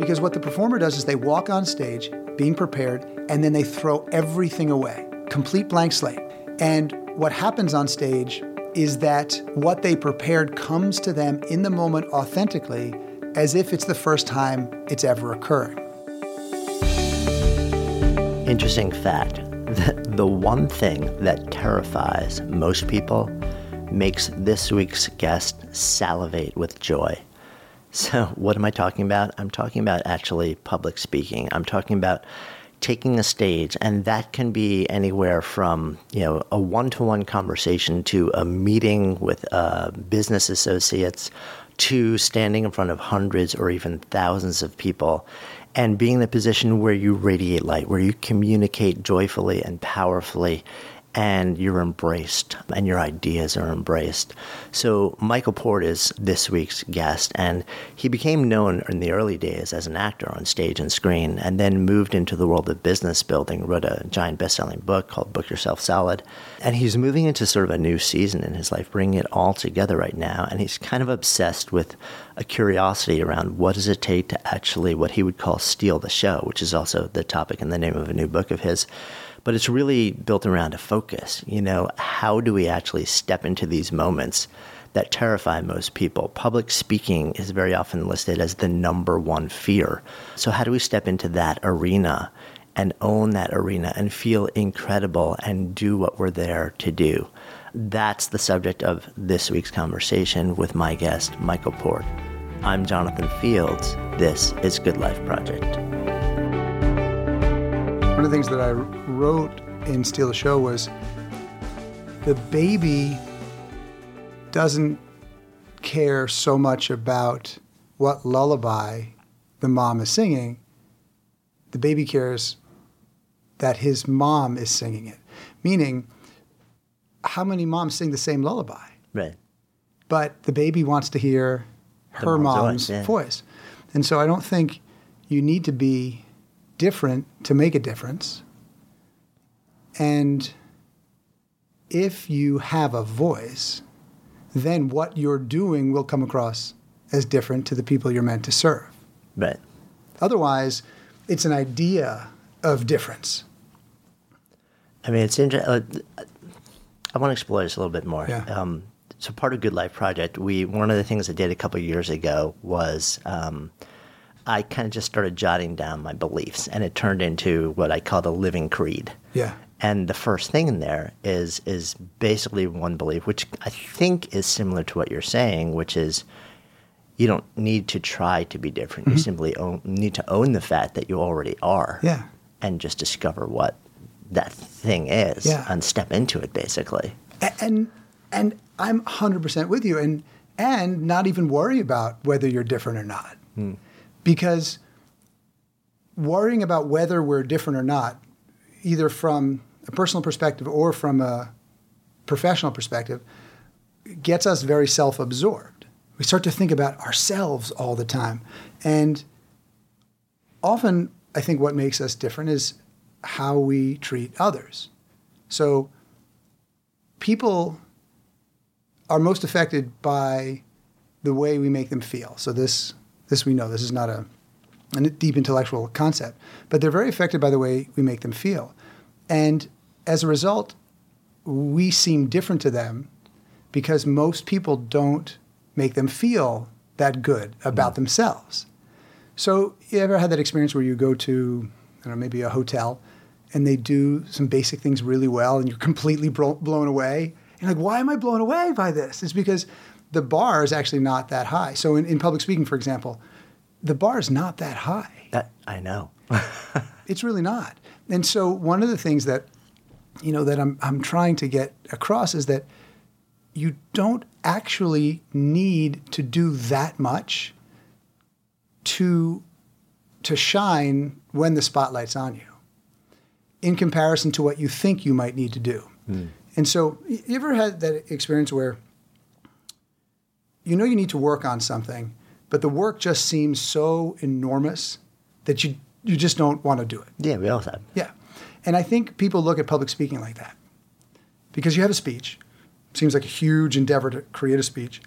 Because what the performer does is they walk on stage being prepared and then they throw everything away, complete blank slate. And what happens on stage is that what they prepared comes to them in the moment authentically as if it's the first time it's ever occurring. Interesting fact that the one thing that terrifies most people makes this week's guest salivate with joy. So, what am I talking about? I'm talking about actually public speaking. I'm talking about taking a stage, and that can be anywhere from you know a one-to-one conversation to a meeting with uh, business associates to standing in front of hundreds or even thousands of people and being in a position where you radiate light, where you communicate joyfully and powerfully and you're embraced and your ideas are embraced. So, Michael Port is this week's guest, and he became known in the early days as an actor on stage and screen, and then moved into the world of business building, wrote a giant best selling book called Book Yourself Solid. And he's moving into sort of a new season in his life, bringing it all together right now. And he's kind of obsessed with a curiosity around what does it take to actually what he would call steal the show, which is also the topic and the name of a new book of his but it's really built around a focus. You know, how do we actually step into these moments that terrify most people? Public speaking is very often listed as the number one fear. So, how do we step into that arena and own that arena and feel incredible and do what we're there to do? That's the subject of this week's conversation with my guest, Michael Port. I'm Jonathan Fields. This is Good Life Project. One of the things that I wrote in Steal the Show was the baby doesn't care so much about what lullaby the mom is singing. The baby cares that his mom is singing it. Meaning, how many moms sing the same lullaby? Right. But the baby wants to hear her mom's mom's, voice, yeah. voice. And so I don't think you need to be different to make a difference. And if you have a voice, then what you're doing will come across as different to the people you're meant to serve. Right. Otherwise, it's an idea of difference. I mean, it's interesting. I want to explore this a little bit more. Yeah. Um, so, part of Good Life Project, we one of the things I did a couple of years ago was um, I kind of just started jotting down my beliefs, and it turned into what I call the living creed. Yeah. And the first thing in there is is basically one belief, which I think is similar to what you're saying, which is you don't need to try to be different. Mm-hmm. You simply own, need to own the fact that you already are, Yeah. and just discover what that thing is Yeah. and step into it. Basically, and and I'm 100% with you and and not even worry about whether you're different or not because worrying about whether we're different or not either from a personal perspective or from a professional perspective gets us very self-absorbed. We start to think about ourselves all the time. And often i think what makes us different is how we treat others. So people are most affected by the way we make them feel. So this this we know this is not a, a deep intellectual concept, but they're very affected by the way we make them feel, and as a result, we seem different to them because most people don't make them feel that good about hmm. themselves. So you ever had that experience where you go to, I don't know, maybe a hotel, and they do some basic things really well, and you're completely bro- blown away. And you're like, why am I blown away by this? It's because the bar is actually not that high. So in, in public speaking, for example, the bar is not that high. that I know. It's really not. And so one of the things that you know that I'm I'm trying to get across is that you don't actually need to do that much to to shine when the spotlight's on you in comparison to what you think you might need to do. Hmm. And so you ever had that experience where you know you need to work on something, but the work just seems so enormous that you you just don't want to do it. yeah, we all have. Yeah. And I think people look at public speaking like that. Because you have a speech, seems like a huge endeavor to create a speech.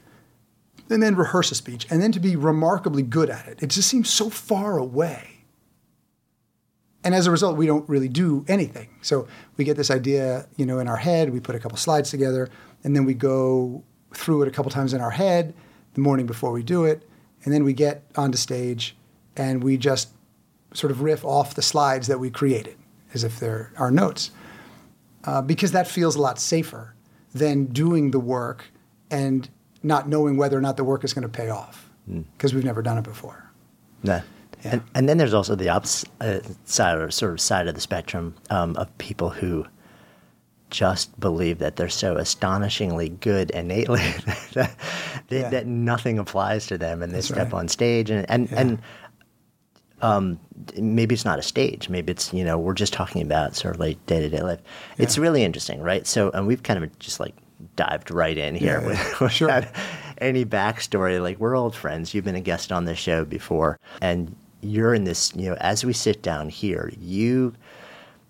and then rehearse a speech, and then to be remarkably good at it. It just seems so far away. And as a result, we don't really do anything. So we get this idea, you know, in our head. We put a couple slides together, and then we go through it a couple times in our head the morning before we do it, and then we get onto stage, and we just sort of riff off the slides that we created as if they're our notes, uh, because that feels a lot safer than doing the work and not knowing whether or not the work is going to pay off because we've never done it before. Yeah. Yeah. And, and then there's also the opposite uh, side or sort of side of the spectrum um, of people who just believe that they're so astonishingly good innately that, that, Yeah. that nothing applies to them and they That's step right. on stage and and, and um, maybe it's not a stage maybe it's you know we're just talking about sort of like day-to-day life it's really interesting right so and we've kind of just like dived right in here Yeah, with, yeah. without Sure. any backstory like we're old friends you've been a guest on this show before and you're in this you know as we sit down here you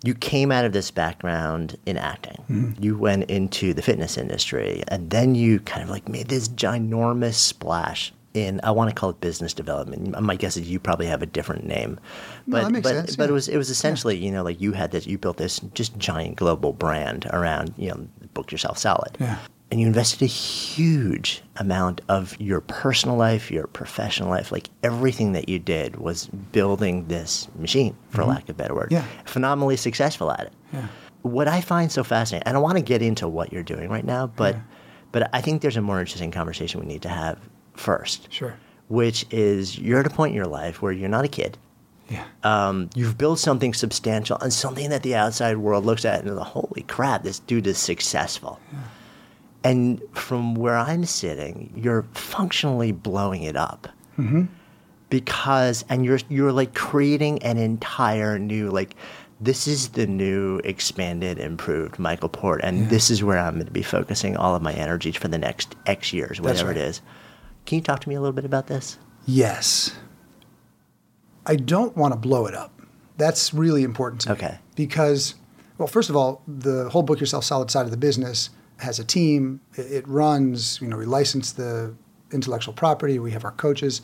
you came out of this background in acting. Mm-hmm. You went into the fitness industry, and then you kind of like made this ginormous splash in. I want to call it business development. My guess is you probably have a different name, No, but that makes but sense, but it was it was essentially you know like you had this you built this just giant global brand around you know book yourself solid. Yeah. And you invested a huge amount of your personal life, your professional life, like everything that you did was building this machine, for mm-hmm. lack of a better word Yeah. phenomenally successful at it. Yeah. What I find so fascinating, and I want to get into what you're doing right now, but Yeah. but I think there's a more interesting conversation we need to have first, Sure. which is you're at a point in your life where you're not a kid. Yeah. Um, you've built something substantial and something that the outside world looks at and is, like, holy crap, this dude is successful. And from where I'm sitting, you're functionally blowing it up because and you're you're like creating an entire new like this is the new expanded improved michael port and this is where i'm going to be focusing all of my energy for the next x years whatever right. it is can you talk to me a little bit about this Yes. I don't want to blow it up. That's really important to me. Okay. Because, well, first of all, the whole Book Yourself Solid side of the business has a team. It, it runs, you know, we license the intellectual property, we have our coaches.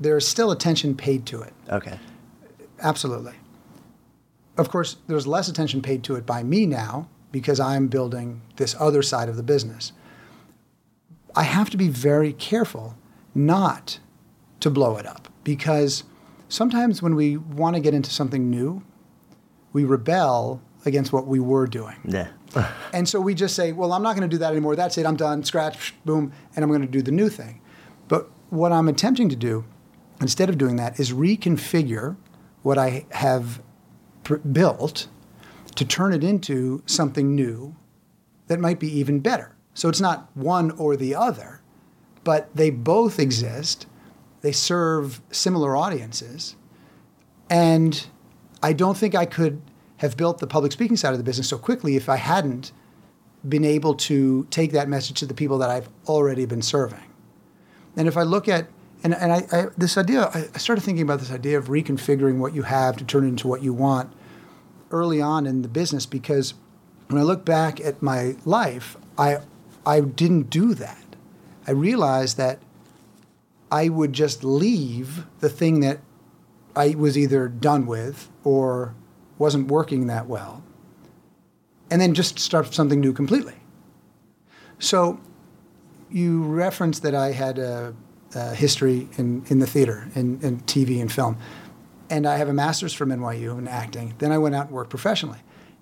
There's still attention paid to it. okay Absolutely. Of course, there's less attention paid to it by me now because I'm building this other side of the business. I have to be very careful not to blow it up because sometimes when we want to get into something new, we rebel against what we were doing. yeah And so we just say, well, I'm not going to do that anymore. That's it. I'm done. Scratch, boom, and I'm going to do the new thing. But what I'm attempting to do, instead of doing that, is reconfigure what I have pr- built to turn it into something new that might be even better. So it's not one or the other, but they both exist. They serve similar audiences. And I don't think I could have built the public speaking side of the business so quickly if I hadn't been able to take that message to the people that I've already been serving. And if I look at, and, and I, I, this idea, I, started thinking about this idea of reconfiguring what you have to turn it into what you want early on in the business because when I look back at my life, I, I didn't do that. I realized that I would just leave the thing that I was either done with or wasn't working that well, and then just start something new completely. So, you referenced that I had a, a history in, in the theater, in, in TV and film, and I have a master's from NYU in acting. Then I went out and worked professionally.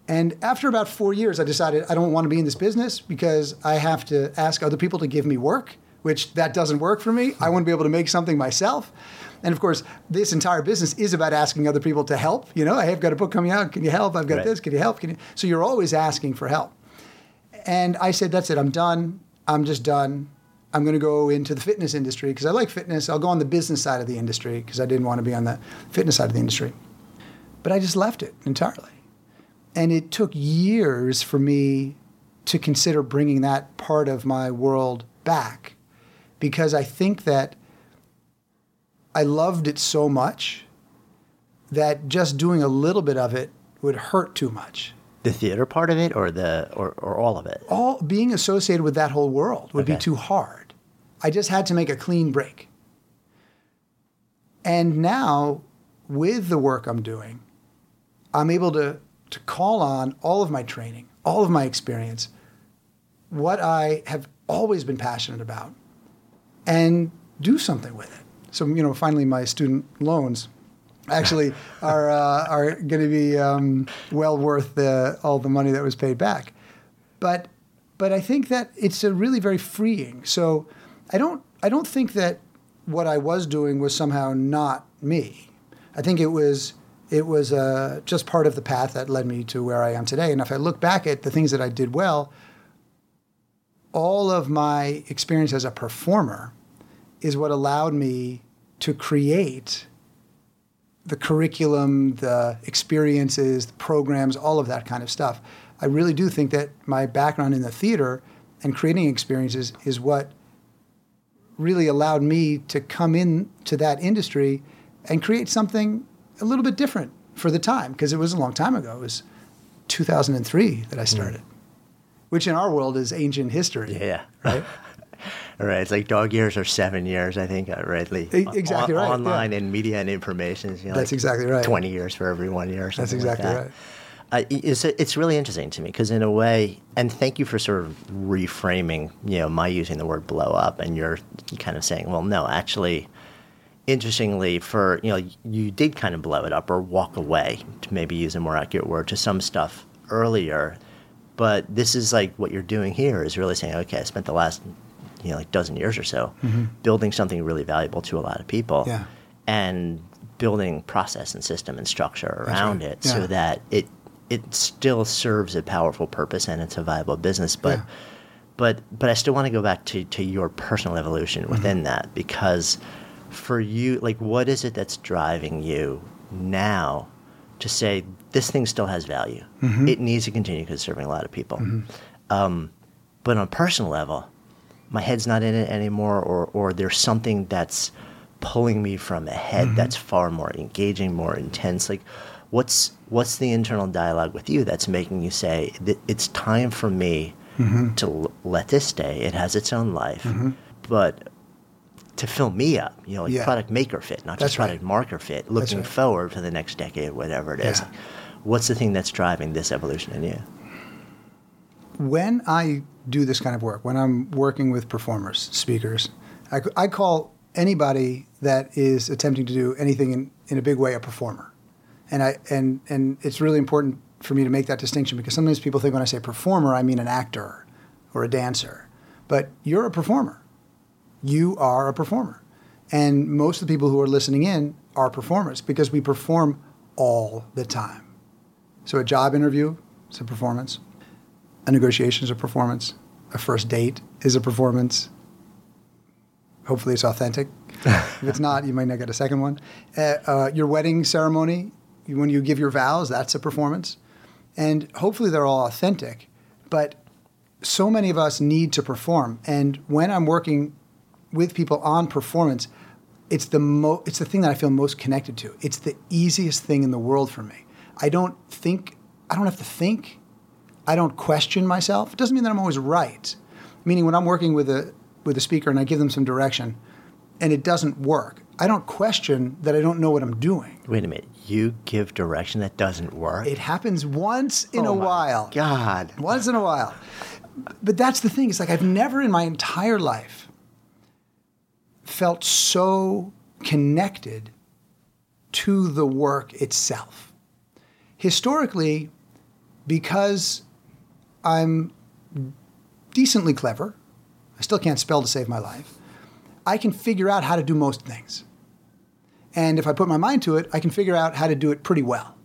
And after about four years, I decided I don't want to be in this business because I have to ask other people to give me work, which that doesn't work for me. Hmm. I want to be able to make something myself. And of course, this entire business is about asking other people to help. You know, I have got a book coming out. Can you help? I've got Right. this. Can you help? Can you? So you're always asking for help. And I said, that's it. I'm done. I'm just done. I'm going to go into the fitness industry because I like fitness. I'll go on the business side of the industry because I didn't want to be on the fitness side of the industry. But I just left it entirely. And it took years for me to consider bringing that part of my world back because I think that I loved it so much that just doing a little bit of it would hurt too much. the theater part of it or the or, or all of it all being associated with that whole world would be too hard I just had to make a clean break. And now, with the work I'm doing, I'm able to, to call on all of my training, all of my experience, what I have always been passionate about, and do something with it. So, you know, finally, my student loans actually are, uh, are going to be um, well worth the, all the money that was paid back. But, but I think that it's a really very freeing. So I don't, I don't think that what I was doing was somehow not me. I think it was it was uh, just part of the path that led me to where I am today. And if I look back at the things that I did well, all of my experience as a performer is what allowed me to create the curriculum, the experiences, the programs, all of that kind of stuff. I really do think that my background in the theater and creating experiences is what really allowed me to come into that industry and create something a little bit different for the time because it was a long time ago. It was 2003 that I started, mm. which in our world is ancient history. Yeah. Right? right. It's like dog years or seven years, I think, uh, rightly. Exactly o- right. Online yeah. and media and information. You know, That's like exactly right. 20 years for every one year. That's exactly like right. Uh, it's, it's really interesting to me because in a way, and thank you for sort of reframing, you know, my using the word blow up and you're kind of saying, well, no, actually, interestingly, for, you know, you did kind of blow it up or walk away, to maybe use a more accurate word, to some stuff earlier. But this is like what you're doing here is really saying, okay, I spent the last, you know, like dozen years or so mm-hmm. building something really valuable to a lot of people. Yeah. And building process and system and structure around right. it yeah. so that it it still serves a powerful purpose and it's a viable business. But Yeah. but but I still want to go back to to your personal evolution within that because for you, like, what is it that's driving you now to say this thing still has value? Mm-hmm. It needs to continue because it's serving a lot of people. Mm-hmm. Um, but on a personal level, my head's not in it anymore, or or there's something that's pulling me from ahead mm-hmm. that's far more engaging, more intense. Like, what's what's the internal dialogue with you that's making you say it's time for me to l- let this stay? It has its own life, but to fill me up, you know, like Yeah. product maker fit, not That's just right. product marker fit, looking right. forward for the next decade, whatever it is. Yeah. What's the thing that's driving this evolution in you? when I do this kind of work, when I'm working with performers, speakers, I, I call anybody that is attempting to do anything in, in a big way a performer. And, I, and, and it's really important for me to make that distinction because sometimes people think when I say performer, I mean an actor or a dancer. But you're a performer. You are a performer. And most of the people who are listening in are performers because we perform all the time. So a job interview is a performance a negotiation is a performance. A first date is a performance. Hopefully, it's authentic. if it's not, you might not get a second one. Uh, uh, your wedding ceremony, when you give your vows, that's a performance. And hopefully, they're all authentic. But so many of us need to perform. And when I'm working with people on performance, it's the mo- it's the thing that I feel most connected to. It's the easiest thing in the world for me. I don't think I don't have to think. I don't question myself. It doesn't mean that I'm always right. Meaning when I'm working with a with a speaker and I give them some direction and it doesn't work, I don't question that I don't know what I'm doing. Wait a minute. You give direction that doesn't work? It happens once in Oh a while. God. Once in a while. But that's the thing. It's like I've never in my entire life felt so connected to the work itself. Historically, because I'm decently clever, I still can't spell to save my life, I can figure out how to do most things. And if I put my mind to it, I can figure out how to do it pretty well.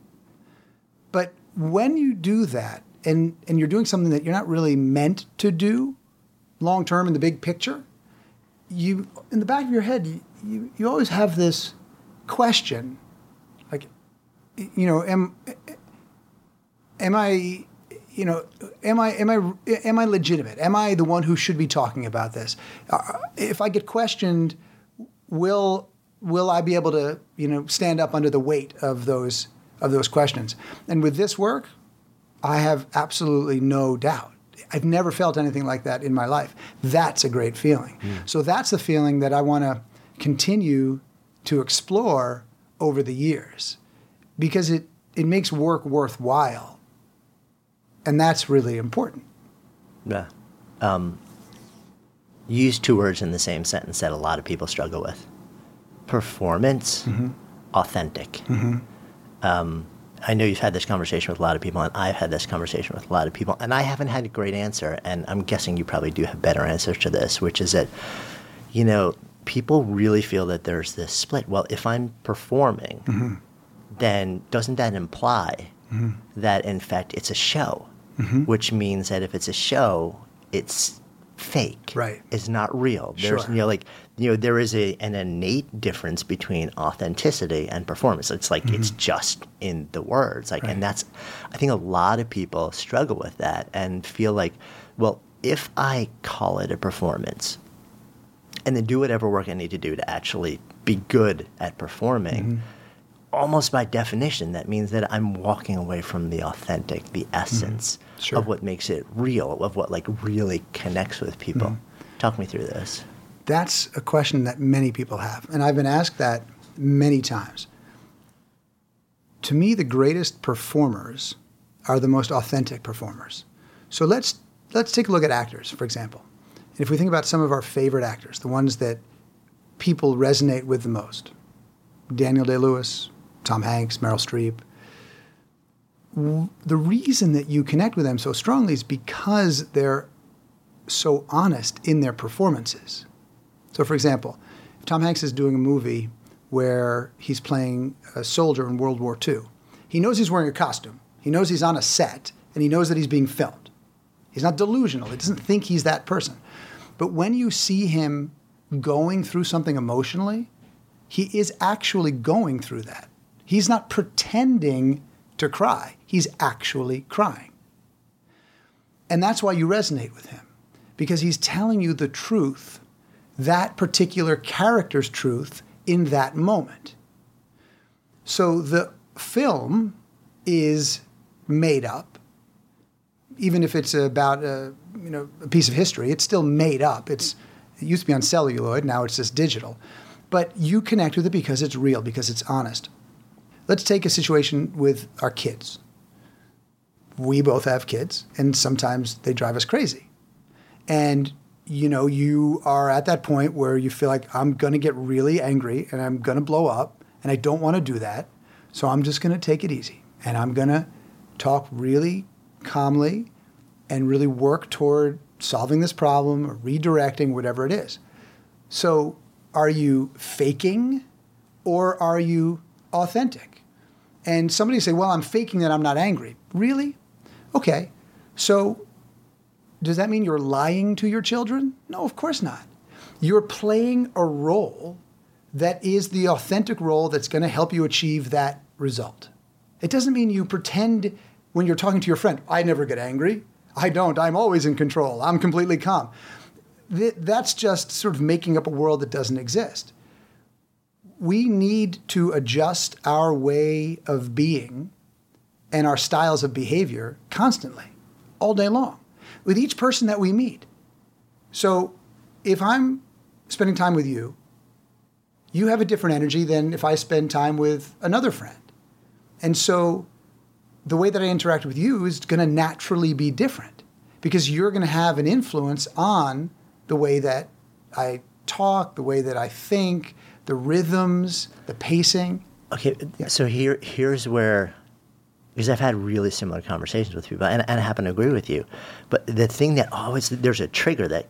But when you do that and, and you're doing something that you're not really meant to do long term in the big picture, you in the back of your head, you, you, always have this question like, you know, am, am I you know, am I am I am I legitimate? Am I the one who should be talking about this? Uh, if I get questioned, will will I be able to you know stand up under the weight of those of those questions? And with this work, I have absolutely no doubt I've never felt anything like that in my life. That's a great feeling. So that's the feeling that I want to continue to explore over the years because it, it makes work worthwhile. And that's really important. Yeah. Um, use two words in the same sentence that a lot of people struggle with performance, authentic. Um, I know you've had this conversation with a lot of people, and I've had this conversation with a lot of people, and I haven't had a great answer. And I'm guessing you probably do have better answers to this, which is that, you know, people really feel that there's this split. Well, if I'm performing, mm-hmm. then doesn't that imply mm-hmm. that in fact it's a show? Mm-hmm. Which means that if it's a show, it's fake. Right. It's not real. There's Sure. you know like you know there is a an innate difference between authenticity and performance. It's like it's mm-hmm. just in the words. Like Right. and that's I think a lot of people struggle with that and feel like well if I call it a performance and then do whatever work I need to do to actually be good at performing, mm-hmm. almost by definition, that means that I'm walking away from the authentic, the mm-hmm. essence Sure. of what makes it real, of what like really connects with people. Talk me through this. That's a question that many people have. And I've been asked that many times. To me, the greatest performers are the most authentic performers. So let's, let's take a look at actors, for example. If we think about some of our favorite actors, the ones that people resonate with the most Daniel Day Lewis, Tom Hanks, Meryl Streep. The reason that you connect with them so strongly is because they're so honest in their performances. So, for example, if Tom Hanks is doing a movie where he's playing a soldier in World War II, he knows he's wearing a costume, he knows he's on a set, and he knows that he's being filmed. He's not delusional, he doesn't think he's that person. But when you see him going through something emotionally, he is actually going through that. He's not pretending to cry, he's actually crying. And that's why you resonate with him, because he's telling you the truth, that particular character's truth in that moment. So the film is made up, even if it's about a, you know, a piece of history, it's still made up. It's, it used to be on celluloid, now it's just digital. But you connect with it because it's real, because it's honest. Let's take a situation with our kids. We both have kids, and sometimes they drive us crazy. And you know, you are at that point where you feel like I'm going to get really angry and I'm going to blow up, and I don't want to do that. So I'm just going to take it easy and I'm going to talk really calmly and really work toward solving this problem or redirecting whatever it is. So, are you faking or are you authentic? And somebody say, "Well, I'm faking that I'm not angry." Really? Okay. So, does that mean you're lying to your children? No, of course not. You're playing a role that is the authentic role that's going to help you achieve that result. It doesn't mean you pretend when you're talking to your friend, I never get angry. I don't. I'm always in control. I'm completely calm. That's just sort of making up a world that doesn't exist. We need to adjust our way of being and our styles of behavior constantly, all day long, with each person that we meet. So if I'm spending time with you, you have a different energy than if I spend time with another friend. And so the way that I interact with you is going to naturally be different because you're going to have an influence on the way that I talk, the way that I think, the rhythms, the pacing. Okay, so here here's where because I've had really similar conversations with people, and, and I happen to agree with you. But the thing that always there's a trigger that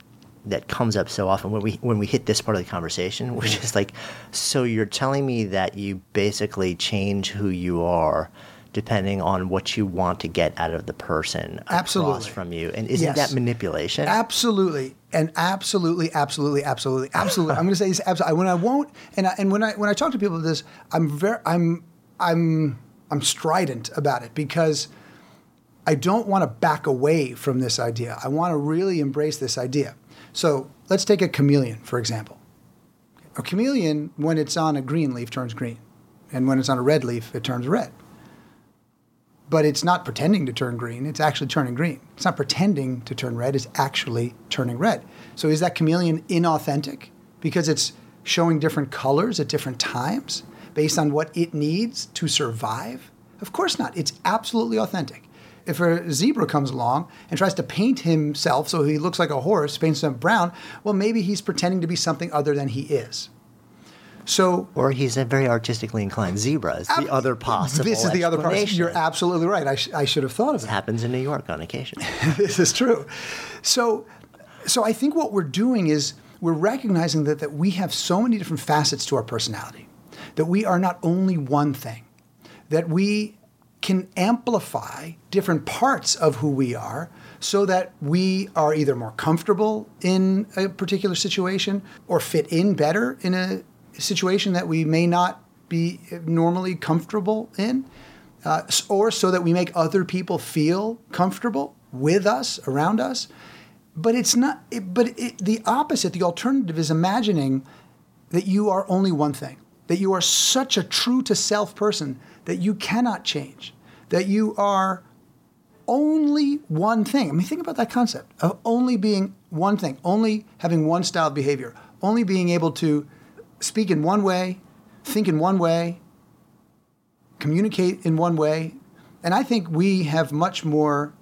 that comes up so often when we when we hit this part of the conversation, which is like, so you're telling me that you basically change who you are depending on what you want to get out of the person Absolutely. from you, and isn't Yes. that manipulation? Absolutely, and absolutely, absolutely, absolutely, absolutely. I'm going to say this absolutely. When I won't, and I, and when I when I talk to people about this, I'm very, I'm, I'm, I'm strident about it because I don't want to back away from this idea. I want to really embrace this idea. So let's take a chameleon for example. A chameleon, when it's on a green leaf, turns green, and when it's on a red leaf, it turns red. but it's not pretending to turn green. It's actually turning green. It's not pretending to turn red. It's actually turning red. So is that chameleon inauthentic because it's showing different colors at different times based on what it needs to survive? Of course not. It's absolutely authentic. If a zebra comes along and tries to paint himself so he looks like a horse, paints him brown, well, maybe he's pretending to be something other than he is. So, or he's a very artistically inclined zebra. Is the other possible. This is the other part. You're absolutely right. I, sh- I should have thought of it. It happens in New York on occasion. this is true. So, so I think what we're doing is we're recognizing that that we have so many different facets to our personality, that we are not only one thing, that we can amplify different parts of who we are so that we are either more comfortable in a particular situation or fit in better in a situation that we may not be normally comfortable in, uh, or so that we make other people feel comfortable with us, around us. But it's not. It, but it, the opposite, the alternative, is imagining that you are only one thing, that you are such a true to self person that you cannot change, that you are only one thing. I mean, think about that concept of only being one thing, only having one style of behavior, only being able to speak in one way, think in one way, communicate in one way. And I think we have much more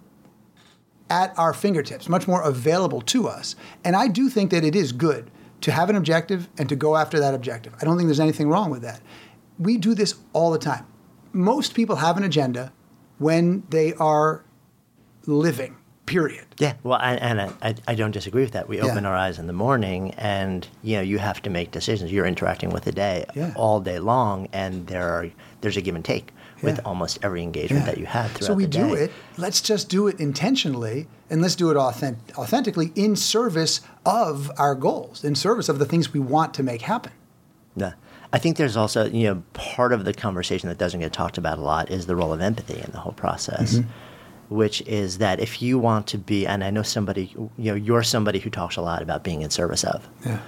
at our fingertips, much more available to us. And I do think that it is good to have an objective and to go after that objective. I don't think there's anything wrong with that. We do this all the time. Most people have an agenda when they are living period. Yeah, well, I, and I, I don't disagree with that. We open yeah. our eyes in the morning, and you know you have to make decisions. You're interacting with the day yeah. all day long, and there are there's a give and take with yeah. almost every engagement that you have throughout the yeah. So we do it. Let's just do it intentionally, and let's do it authentic, authentically in service of our goals, in service of the things we want to make happen. Yeah. I think there's also, you know, part of the conversation that doesn't get talked about a lot is the role of empathy in the whole process. Mm-hmm which is that if you want to be, and I know somebody, you know, you're somebody who talks a lot about being in service of. Yeah.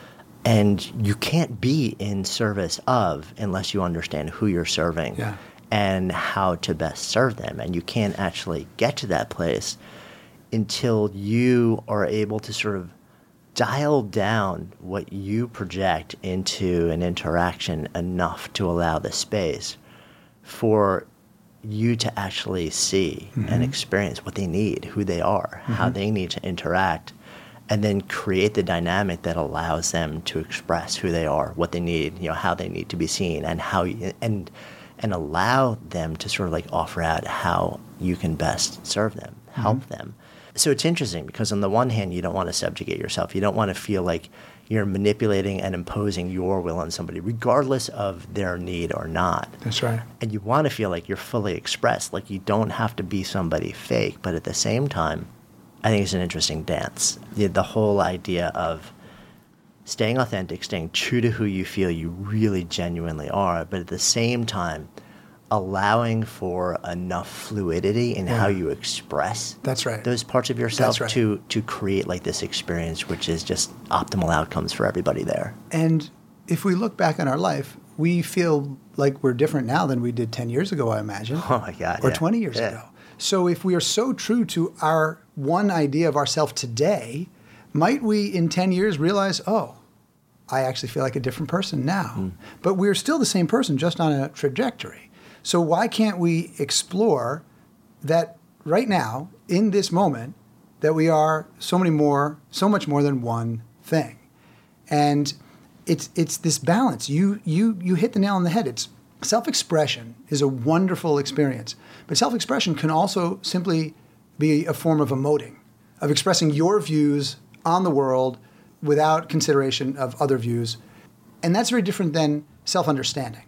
And you can't be in service of unless you understand who you're serving yeah. And how to best serve them. And you can't actually get to that place until you are able to sort of dial down what you project into an interaction enough to allow the space for you to actually see mm-hmm. and experience what they need, who they are, mm-hmm. how they need to interact, and then create the dynamic that allows them to express who they are, what they need, you know, how they need to be seen, and how you, and and allow them to sort of like offer out how you can best serve them, help mm-hmm. them. So it's interesting because on the one hand, you don't want to subjugate yourself. You don't want to feel like you're manipulating and imposing your will on somebody, regardless of their need or not. That's right. And you want to feel like you're fully expressed, like you don't have to be somebody fake. But at the same time, I think it's an interesting dance. The, the whole idea of staying authentic, staying true to who you feel you really genuinely are, but at the same time, allowing for enough fluidity in yeah. how mm. you express that's right those parts of yourself right. to to create like this experience which is just optimal outcomes for everybody there and if we look back on our life we feel like we're different now than we did 10 years ago i imagine oh my god or yeah. 20 years yeah. ago so if we are so true to our one idea of ourselves today might we in 10 years realize oh I actually feel like a different person now. Mm. But we're still the same person, just on a trajectory. So why can't we explore that right now, in this moment, that we are so many more, so much more than one thing? And it's it's this balance. You you you hit the nail on the head. It's self-expression is a wonderful experience, but self-expression can also simply be a form of emoting, of expressing your views on the world without consideration of other views. And that's very different than self-understanding.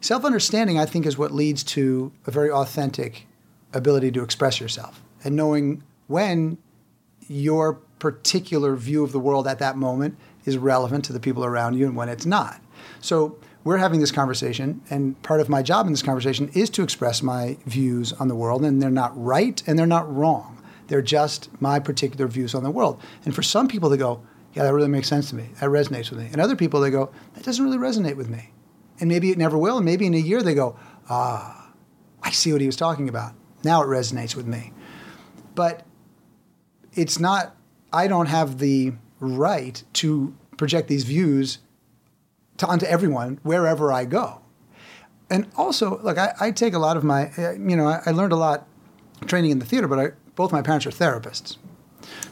Self understanding, I think, is what leads to a very authentic ability to express yourself and knowing when your particular view of the world at that moment is relevant to the people around you and when it's not. So, we're having this conversation, and part of my job in this conversation is to express my views on the world, and they're not right and they're not wrong. They're just my particular views on the world. And for some people, they go, Yeah, that really makes sense to me. That resonates with me. And other people, they go, That doesn't really resonate with me and maybe it never will. And maybe in a year they go, ah, I see what he was talking about. Now it resonates with me. But it's not, I don't have the right to project these views to, onto everyone wherever I go. And also, look, I, I take a lot of my, you know, I, I learned a lot training in the theater, but I, both my parents are therapists.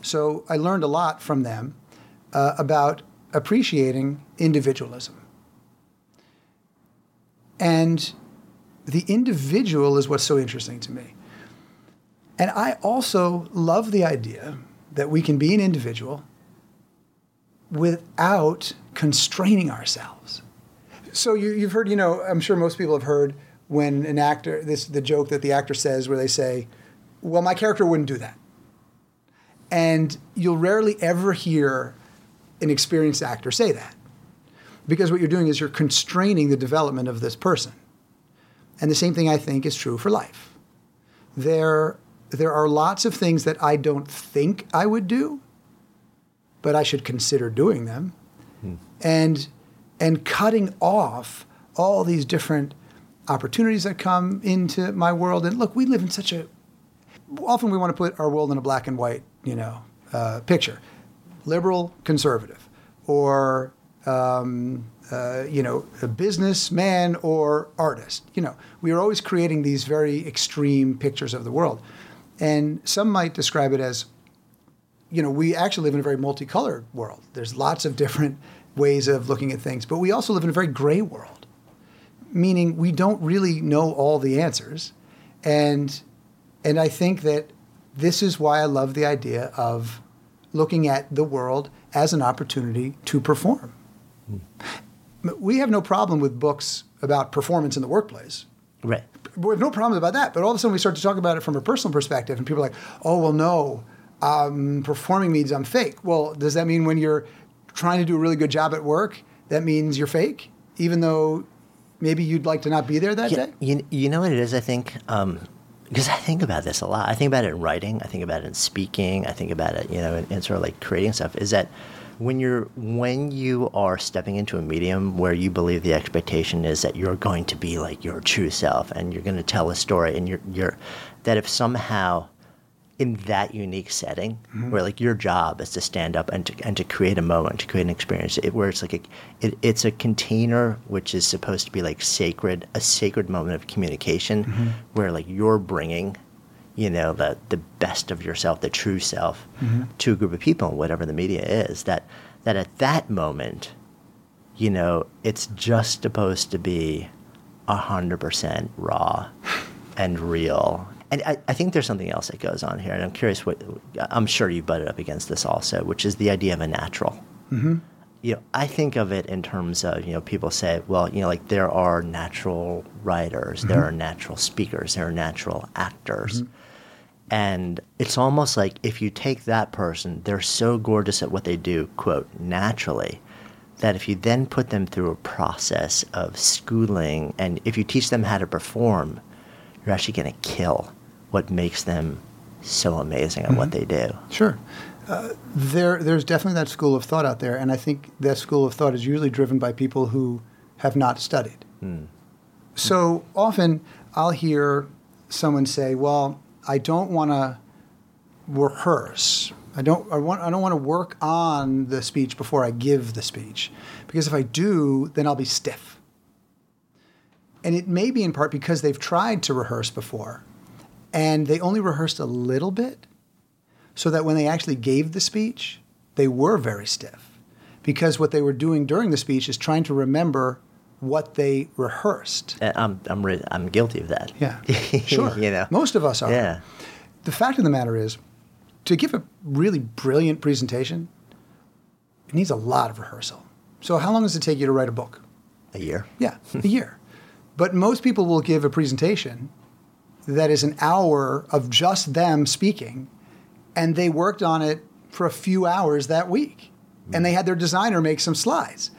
So I learned a lot from them uh, about appreciating individualism. And the individual is what's so interesting to me. And I also love the idea that we can be an individual without constraining ourselves. So you, have heard, you know, I'm sure most people have heard when an actor, this the joke that the actor says where they say, "Well, my character wouldn't do that," and you'll rarely ever hear an experienced actor say that, because what you're doing is you're constraining the development of this person, and the same thing I think is true for life. There, there are lots of things that I don't think I would do, but I should consider doing them, hmm. and and cutting off all these different opportunities that come into my world. And look, we live in such a often we want to put our world in a black and white, you know, uh, picture, liberal, conservative, or um, uh, you know, a businessman or artist. You know, we are always creating these very extreme pictures of the world, and some might describe it as, you know, we actually live in a very multicolored world. There's lots of different ways of looking at things. But we also live in a very gray world, meaning we don't really know all the answers. And, and I think that this is why I love the idea of looking at the world as an opportunity to perform. Mm. We have no problem with books about performance in the workplace. Right. We have no problems about that. But all of a sudden, we start to talk about it from a personal perspective, and people are like, "Oh, well, no, um, performing means I'm fake." Well, does that mean when you're trying to do a really good job at work, that means you're fake, even though maybe you'd like to not be there that you, day? You, you know what it is, I think? Um, because I think about this a lot. I think about it in writing. I think about it in speaking. I think about it, you know, in, in sort of like creating stuff. Is that when you're when you are stepping into a medium where you believe the expectation is that you're going to be like your true self and you're going to tell a story and you're you're that if somehow in that unique setting mm-hmm. where like your job is to stand up and to, and to create a moment to create an experience it, where it's like a, it, it's a container which is supposed to be like sacred a sacred moment of communication mm-hmm. where like you're bringing you know the the best of yourself the true self mm-hmm. to a group of people whatever the media is that that at that moment you know it's just supposed to be 100% raw and real and I, I, think there's something else that goes on here, and I'm curious what I'm sure you butted up against this also, which is the idea of a natural. Mm-hmm. You know, I think of it in terms of you know people say, well, you know, like there are natural writers, mm-hmm. there are natural speakers, there are natural actors. Mm-hmm. And it's almost like if you take that person, they're so gorgeous at what they do, quote, naturally, that if you then put them through a process of schooling and if you teach them how to perform, you're actually going to kill what makes them so amazing at mm-hmm. what they do. Sure. Uh, there, there's definitely that school of thought out there, and I think that school of thought is usually driven by people who have not studied. Mm. So often I'll hear someone say, "Well, I don't want to rehearse. I don't. I want. I don't want to work on the speech before I give the speech, because if I do, then I'll be stiff." And it may be in part because they've tried to rehearse before and they only rehearsed a little bit so that when they actually gave the speech, they were very stiff. Because what they were doing during the speech is trying to remember what they rehearsed. Uh, I'm, I'm, re- I'm guilty of that. Yeah, sure. you know, Most of us are. Yeah. The fact of the matter is, to give a really brilliant presentation, it needs a lot of rehearsal. So, how long does it take you to write a book? A year. Yeah, a year. But most people will give a presentation that is an hour of just them speaking, and they worked on it for a few hours that week, and they had their designer make some slides.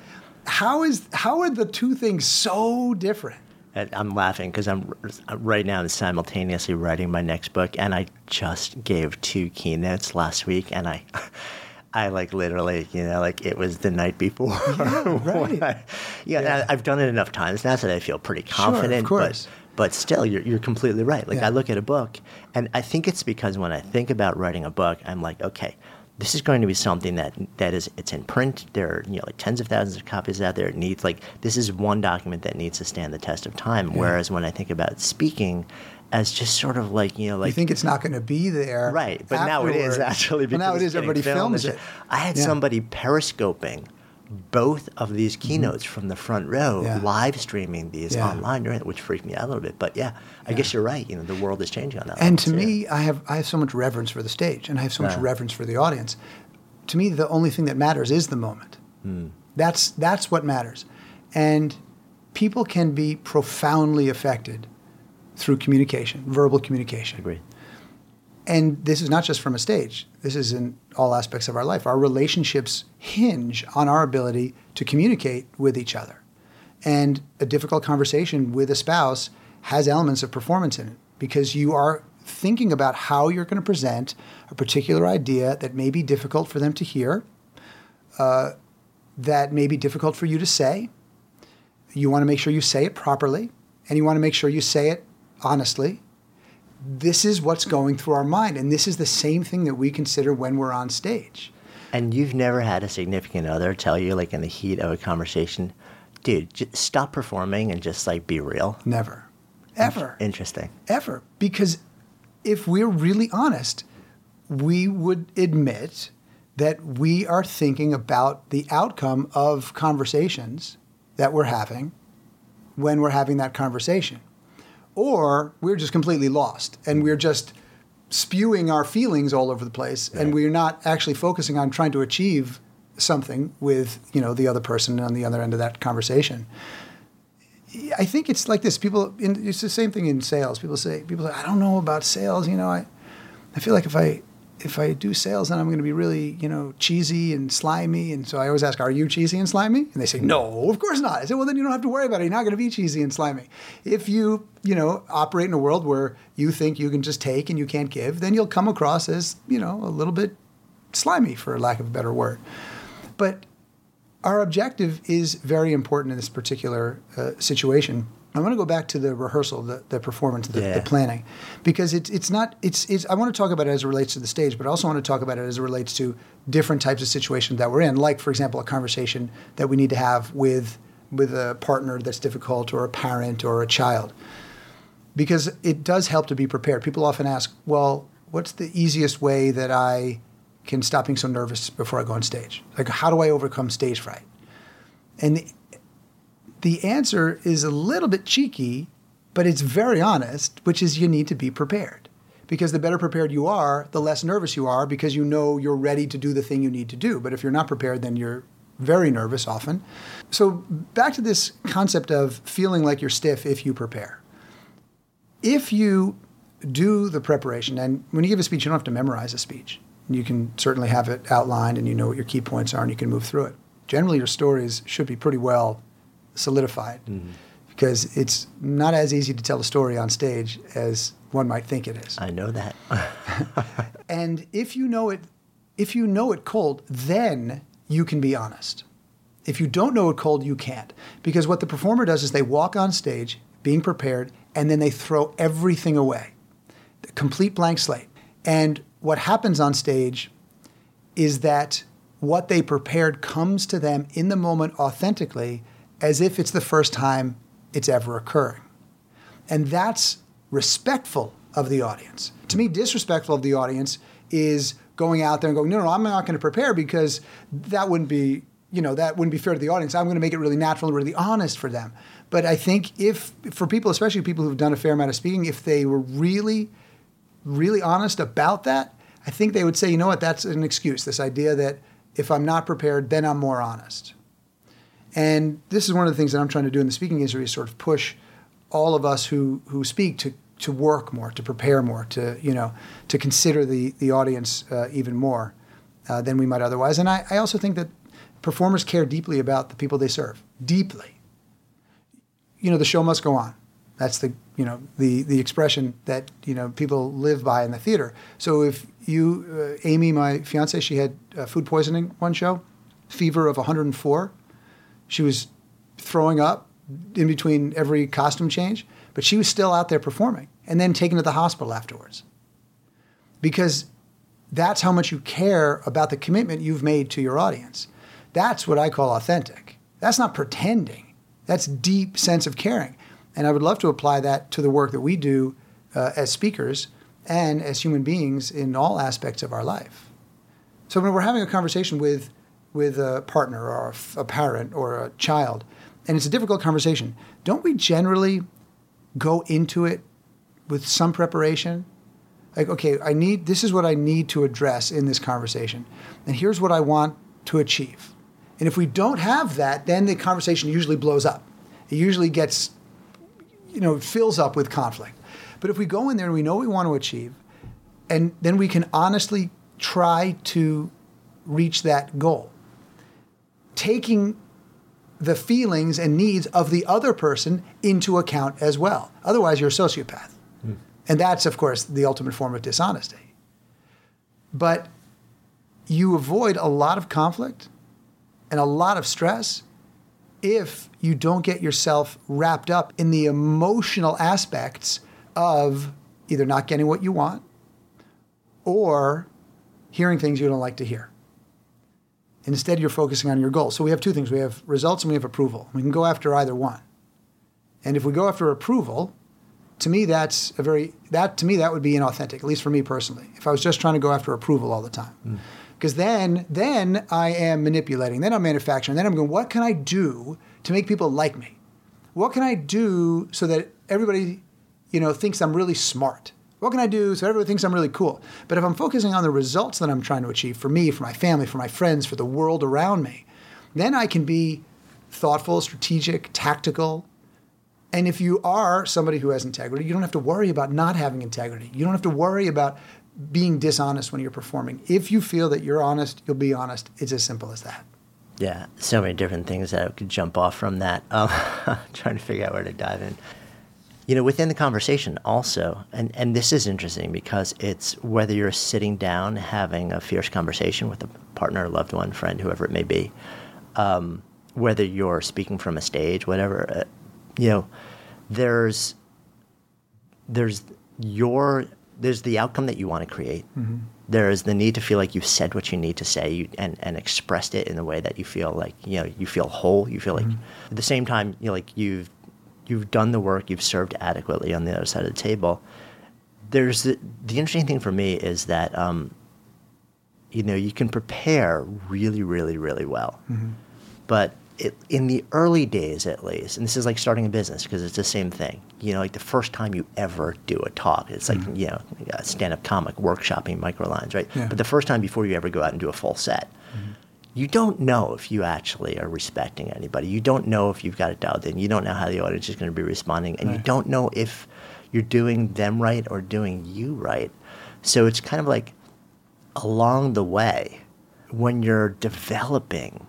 How is how are the two things so different? I'm laughing because I'm right now simultaneously writing my next book, and I just gave two keynotes last week, and I. I like literally, you know, like it was the night before. Yeah, right. I, yeah, yeah. I've done it enough times now so that I feel pretty confident. Sure, of course. But, But still, you're, you're completely right. Like Yeah. I look at a book, and I think it's because when I think about writing a book, I'm like, okay, this is going to be something that that is it's in print. There are you know like tens of thousands of copies out there. It needs like this is one document that needs to stand the test of time. Whereas when I think about speaking, as just sort of like you know like you think it's not going to be there, Right, but now it is afterwards. actually. Well, now it's. Everybody films and it. I had Yeah. somebody periscoping both of these keynotes from the front row, Mm-hmm. Yeah. live streaming these Yeah. online, right, which freaked me out a little bit. But yeah, I guess you're right. You know, the world is changing on that. And level, to too. me, I have I have so much reverence for the stage, and I have so much Yeah. reverence for the audience. To me, the only thing that matters is the moment. Hmm. That's that's what matters, and people can be profoundly affected through communication, verbal communication. agree. And this is not just from a stage. This is in all aspects of our life. Our relationships hinge on our ability to communicate with each other. And a difficult conversation with a spouse has elements of performance in it because you are thinking about how you're going to present a particular idea that may be difficult for them to hear, uh, that may be difficult for you to say. You want to make sure you say it properly, and you want to make sure you say it honestly this is what's going through our mind. And this is the same thing that we consider when we're on stage. And you've never had a significant other tell you, like in the heat of a conversation, dude, just stop performing and just like be real. Never. Ever. Interesting. Ever. Because if we're really honest, we would admit that we are thinking about the outcome of conversations that we're having when we're having that conversation. Or we're just completely lost and we're just spewing our feelings all over the place and we're not actually focusing on trying to achieve something with, you know, the other person on the other end of that conversation. I think it's like this. People, in, it's the same thing in sales. People say, people say, I don't know about sales. You know, I, I feel like if I, if I do sales, then I'm going to be really, you know, cheesy and slimy. And so I always ask, Are you cheesy and slimy? And they say, No, of course not. I say, Well, then you don't have to worry about it. You're not going to be cheesy and slimy. If you, you know, operate in a world where you think you can just take and you can't give, then you'll come across as, you know, a little bit slimy, for lack of a better word. But our objective is very important in this particular uh, situation. I want to go back to the rehearsal, the, the performance, the, Yeah. the planning, because it's it's not it's it's. I want to talk about it as it relates to the stage, but I also want to talk about it as it relates to different types of situations that we're in. Like, for example, a conversation that we need to have with with a partner that's difficult, or a parent, or a child, because it does help to be prepared. People often ask, "Well, what's the easiest way that I can stop being so nervous before I go on stage? Like, how do I overcome stage fright?" And the, the answer is a little bit cheeky, but it's very honest, which is you need to be prepared. Because the better prepared you are, the less nervous you are because you know you're ready to do the thing you need to do. But if you're not prepared, then you're very nervous often. So, back to this concept of feeling like you're stiff if you prepare. If you do the preparation, and when you give a speech, you don't have to memorize a speech. You can certainly have it outlined and you know what your key points are and you can move through it. Generally, your stories should be pretty well solidified mm-hmm. because it's not as easy to tell a story on stage as one might think it is. I know that. And if you know it, if you know it cold, then you can be honest. If you don't know it cold, you can't. Because what the performer does is they walk on stage being prepared and then they throw everything away. The complete blank slate. And what happens on stage is that what they prepared comes to them in the moment authentically as if it's the first time it's ever occurring. And that's respectful of the audience. To me, disrespectful of the audience is going out there and going, no, no, I'm not going to prepare because that wouldn't be, you know, that wouldn't be fair to the audience. I'm going to make it really natural and really honest for them. But I think if, for people, especially people who've done a fair amount of speaking, if they were really, really honest about that, I think they would say, you know what, that's an excuse. This idea that if I'm not prepared, then I'm more honest. And this is one of the things that I'm trying to do in the speaking industry is sort of push all of us who who speak to to work more, to prepare more, to you know, to consider the the audience uh, even more uh, than we might otherwise. And I, I also think that performers care deeply about the people they serve, deeply. You know, the show must go on. That's the you know the the expression that you know people live by in the theater. So if you, uh, Amy, my fiance, she had uh, food poisoning one show, fever of 104. She was throwing up in between every costume change, but she was still out there performing and then taken to the hospital afterwards. Because that's how much you care about the commitment you've made to your audience. That's what I call authentic. That's not pretending. That's deep sense of caring. And I would love to apply that to the work that we do uh, as speakers and as human beings in all aspects of our life. So when we're having a conversation with with a partner or a, parent or a child, and it's a difficult conversation, don't we generally go into it with some preparation? Like, okay, I need this is what I need to address in this conversation, and here's what I want to achieve. And if we don't have that, then the conversation usually blows up. It usually gets, you know, fills up with conflict. But if we go in there and we know what we want to achieve, and then we can honestly try to reach that goal, taking the feelings and needs of the other person into account as well. Otherwise, you're a sociopath. Mm. And that's, of course, the ultimate form of dishonesty. But you avoid a lot of conflict and a lot of stress if you don't get yourself wrapped up in the emotional aspects of either not getting what you want or hearing things you don't like to hear. Instead, you're focusing on your goal. So we have two things we have results and we have approval. We can go after either one. And if we go after approval, to me that's a very that to me that would be inauthentic at least for me personally if i was just trying to go after approval all the time because mm. then then i am manipulating then i'm manufacturing then i'm going what can i do to make people like me what can i do so that everybody you know, thinks I'm really smart. What can I do so everybody thinks I'm really cool? But if I'm focusing on the results that I'm trying to achieve for me, for my family, for my friends, for the world around me, then I can be thoughtful, strategic, tactical. And if you are somebody who has integrity, you don't have to worry about not having integrity. You don't have to worry about being dishonest when you're performing. If you feel that you're honest, you'll be honest. It's as simple as that. Yeah, so many different things that I could jump off from that. Um, trying to figure out where to dive in you know, within the conversation also, and, and this is interesting because it's whether you're sitting down having a fierce conversation with a partner, loved one, friend, whoever it may be, um, whether you're speaking from a stage, whatever, uh, you know, there's there's your there's the outcome that you want to create. Mm-hmm. There's the need to feel like you've said what you need to say you, and, and expressed it in a way that you feel like you know you feel whole. You feel mm-hmm. like at the same time you know like you've you've done the work, you've served adequately on the other side of the table. There's the, the interesting thing for me is that um, you know you can prepare really, really, really well, mm-hmm. but it, in the early days at least, and this is like starting a business because it's the same thing. You know, like the first time you ever do a talk, it's like mm-hmm. you know, stand-up comic workshopping microlines, right? Yeah. But the first time before you ever go out and do a full set. You don't know if you actually are respecting anybody. You don't know if you've got it dialed in. You don't know how the audience is going to be responding, and right. you don't know if you're doing them right or doing you right. So it's kind of like along the way when you're developing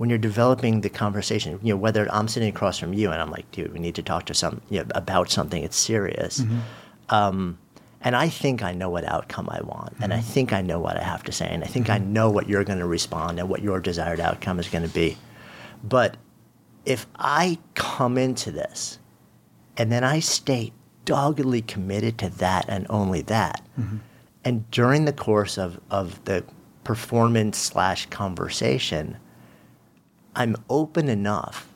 when you're developing the conversation, you know, whether I'm sitting across from you and I'm like, dude, we need to talk to some you know, about something. It's serious. Mm-hmm. Um, and I think I know what outcome I want, mm-hmm. and I mm-hmm. think I know what I have to say, and I think mm-hmm. I know what you're going to respond and what your desired outcome is going to be. But if I come into this and then I stay doggedly committed to that and only that, mm-hmm. and during the course of, of the performance slash conversation, I'm open enough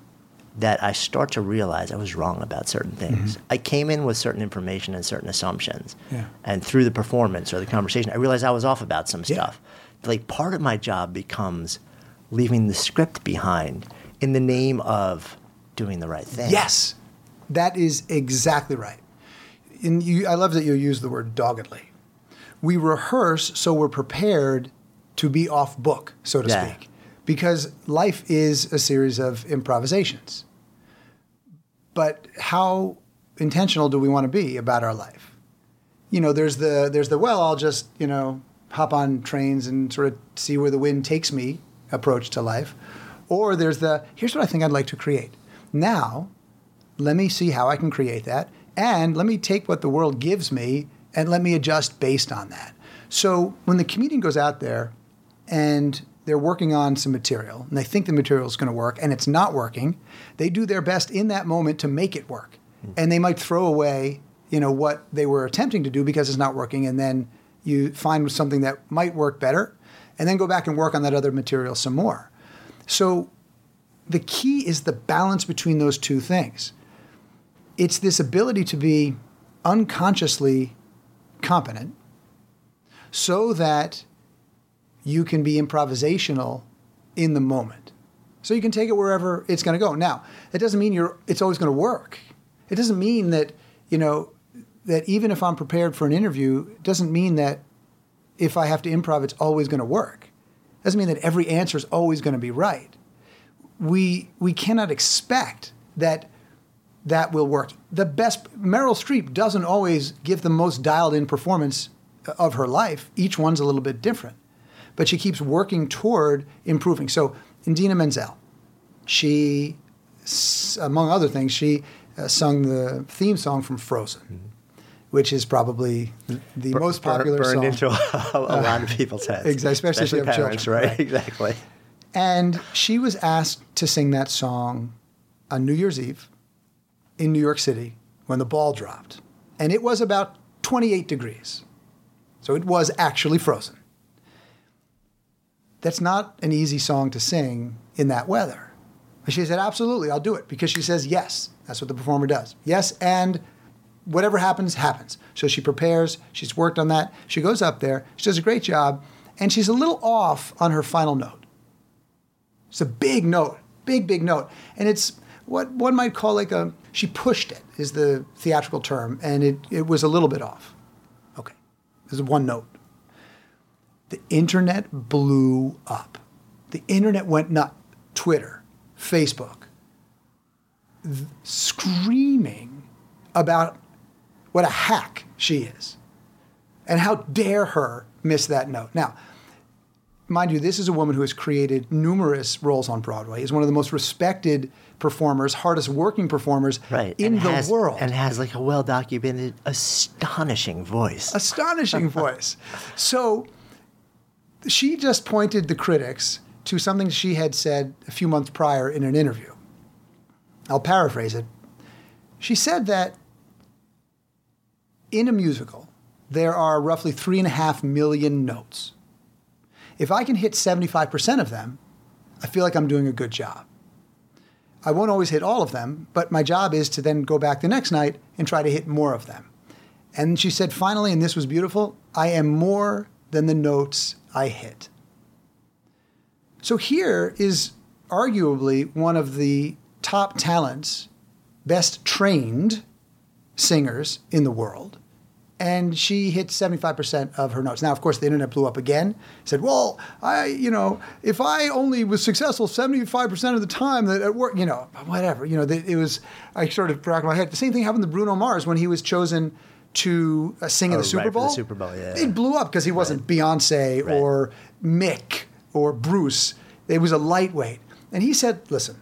that I start to realize I was wrong about certain things. Mm-hmm. I came in with certain information and certain assumptions. Yeah. And through the performance or the conversation, I realized I was off about some yeah. stuff. Like part of my job becomes leaving the script behind in the name of doing the right thing. Yes. That is exactly right. And you, I love that you use the word doggedly. We rehearse so we're prepared to be off book, so to yeah. speak because life is a series of improvisations. But how intentional do we want to be about our life? You know, there's the there's the well, I'll just you know hop on trains and sort of see where the wind takes me approach to life, or there's the here's what I think I'd like to create. Now, let me see how I can create that, and let me take what the world gives me and let me adjust based on that. So when the comedian goes out there and they're working on some material and they think the material is going to work and it's not working, they do their best in that moment to make it work. Hmm. and they might throw away, you know, what they were attempting to do because it's not working, and then you find something that might work better, and then go back and work on that other material some more. So the key is the balance between those two things. It's this ability to be unconsciously competent so that you can be improvisational in the moment. So you can take it wherever it's going to go. Now, it doesn't mean you're it's always going to work. It doesn't mean that, you know, that even if I'm prepared for an interview, it doesn't mean that if I have to improv it's always going to work. It doesn't mean that every answer is always going to be right. We we cannot expect that that will work. The best Meryl Streep doesn't always give the most dialed in performance uh, of her life. Each one's a little bit different. But she keeps working toward improving. So Idina Menzel, she among other things, she uh, sung the theme song from Frozen. Mm-hmm. Which is probably the Bur- most popular burned song. into a, a lot of people's heads, Exactly, especially if you have parents, children, right? right. Exactly. And she was asked to sing that song on New Year's Eve in New York City when the ball dropped. And it was about 28 degrees. So it was actually frozen. That's not an easy song to sing in that weather. But she said, Absolutely, I'll do it because she says yes. That's what the performer does. Yes, and whatever happens, happens. So she prepares, she's worked on that. She goes up there, she does a great job, and she's a little off on her final note. It's a big note, big, big note. And it's what one might call like a, she pushed it, is the theatrical term, and it, it was a little bit off. Okay, there's one note. The internet blew up. The internet went nuts. Twitter, Facebook, th- screaming about what a hack she is. And how dare her miss that note. Now, mind you, this is a woman who has created numerous roles on Broadway. Is one of the most respected performers, hardest working performers Right. in and the has, world. And has like a well documented, astonishing voice. astonishing voice. So she just pointed the critics to something she had said a few months prior in an interview. I'll paraphrase it. She said that in a musical, there are roughly three and a half million notes. If I can hit 75% of them, I feel like I'm doing a good job. I won't always hit all of them, but my job is to then go back the next night and try to hit more of them. And she said, finally, and this was beautiful, I am more than the notes I hit. So here is arguably one of the top talents, best trained singers in the world. And she hit 75% of her notes. Now, of course, the internet blew up again. Said, well, I, you know, if I only was successful 75% of the time that at work, you know, whatever. You know, it was, I sort of cracked my head. The same thing happened to Bruno Mars when he was chosen to uh, sing in Oh, the Super right, for the Bowl. Super Bowl, yeah, It blew up because he wasn't Beyonce Right. or Mick or Bruce. It was a lightweight. And he said, listen,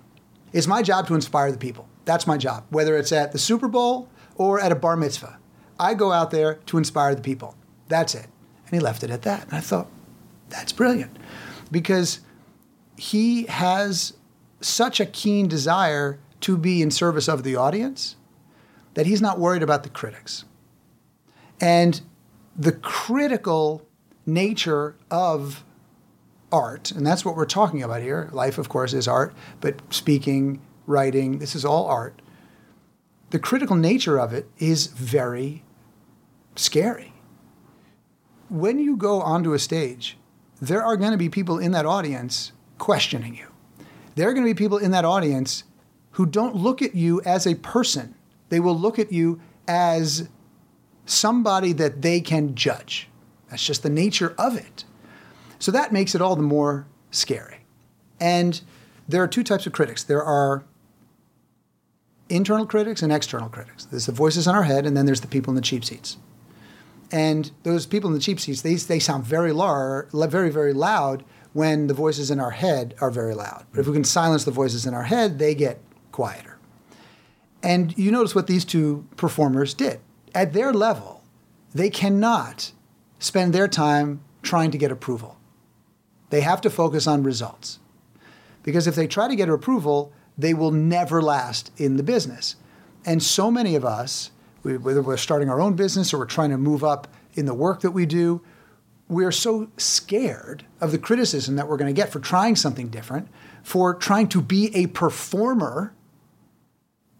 it's my job to inspire the people. That's my job, whether it's at the Super Bowl or at a bar mitzvah. I go out there to inspire the people. That's it. And he left it at that. And I thought, that's brilliant because he has such a keen desire to be in service of the audience that he's not worried about the critics. And the critical nature of art, and that's what we're talking about here. Life, of course, is art, but speaking, writing, this is all art. The critical nature of it is very scary. When you go onto a stage, there are going to be people in that audience questioning you. There are going to be people in that audience who don't look at you as a person. They will look at you as somebody that they can judge. That's just the nature of it. So that makes it all the more scary. And there are two types of critics there are internal critics and external critics. There's the voices in our head, and then there's the people in the cheap seats. And those people in the cheap seats, they, they sound very, lar- very, very loud when the voices in our head are very loud. But if we can silence the voices in our head, they get quieter. And you notice what these two performers did. At their level, they cannot spend their time trying to get approval. They have to focus on results. Because if they try to get approval, they will never last in the business. And so many of us, whether we're starting our own business or we're trying to move up in the work that we do, we're so scared of the criticism that we're going to get for trying something different, for trying to be a performer,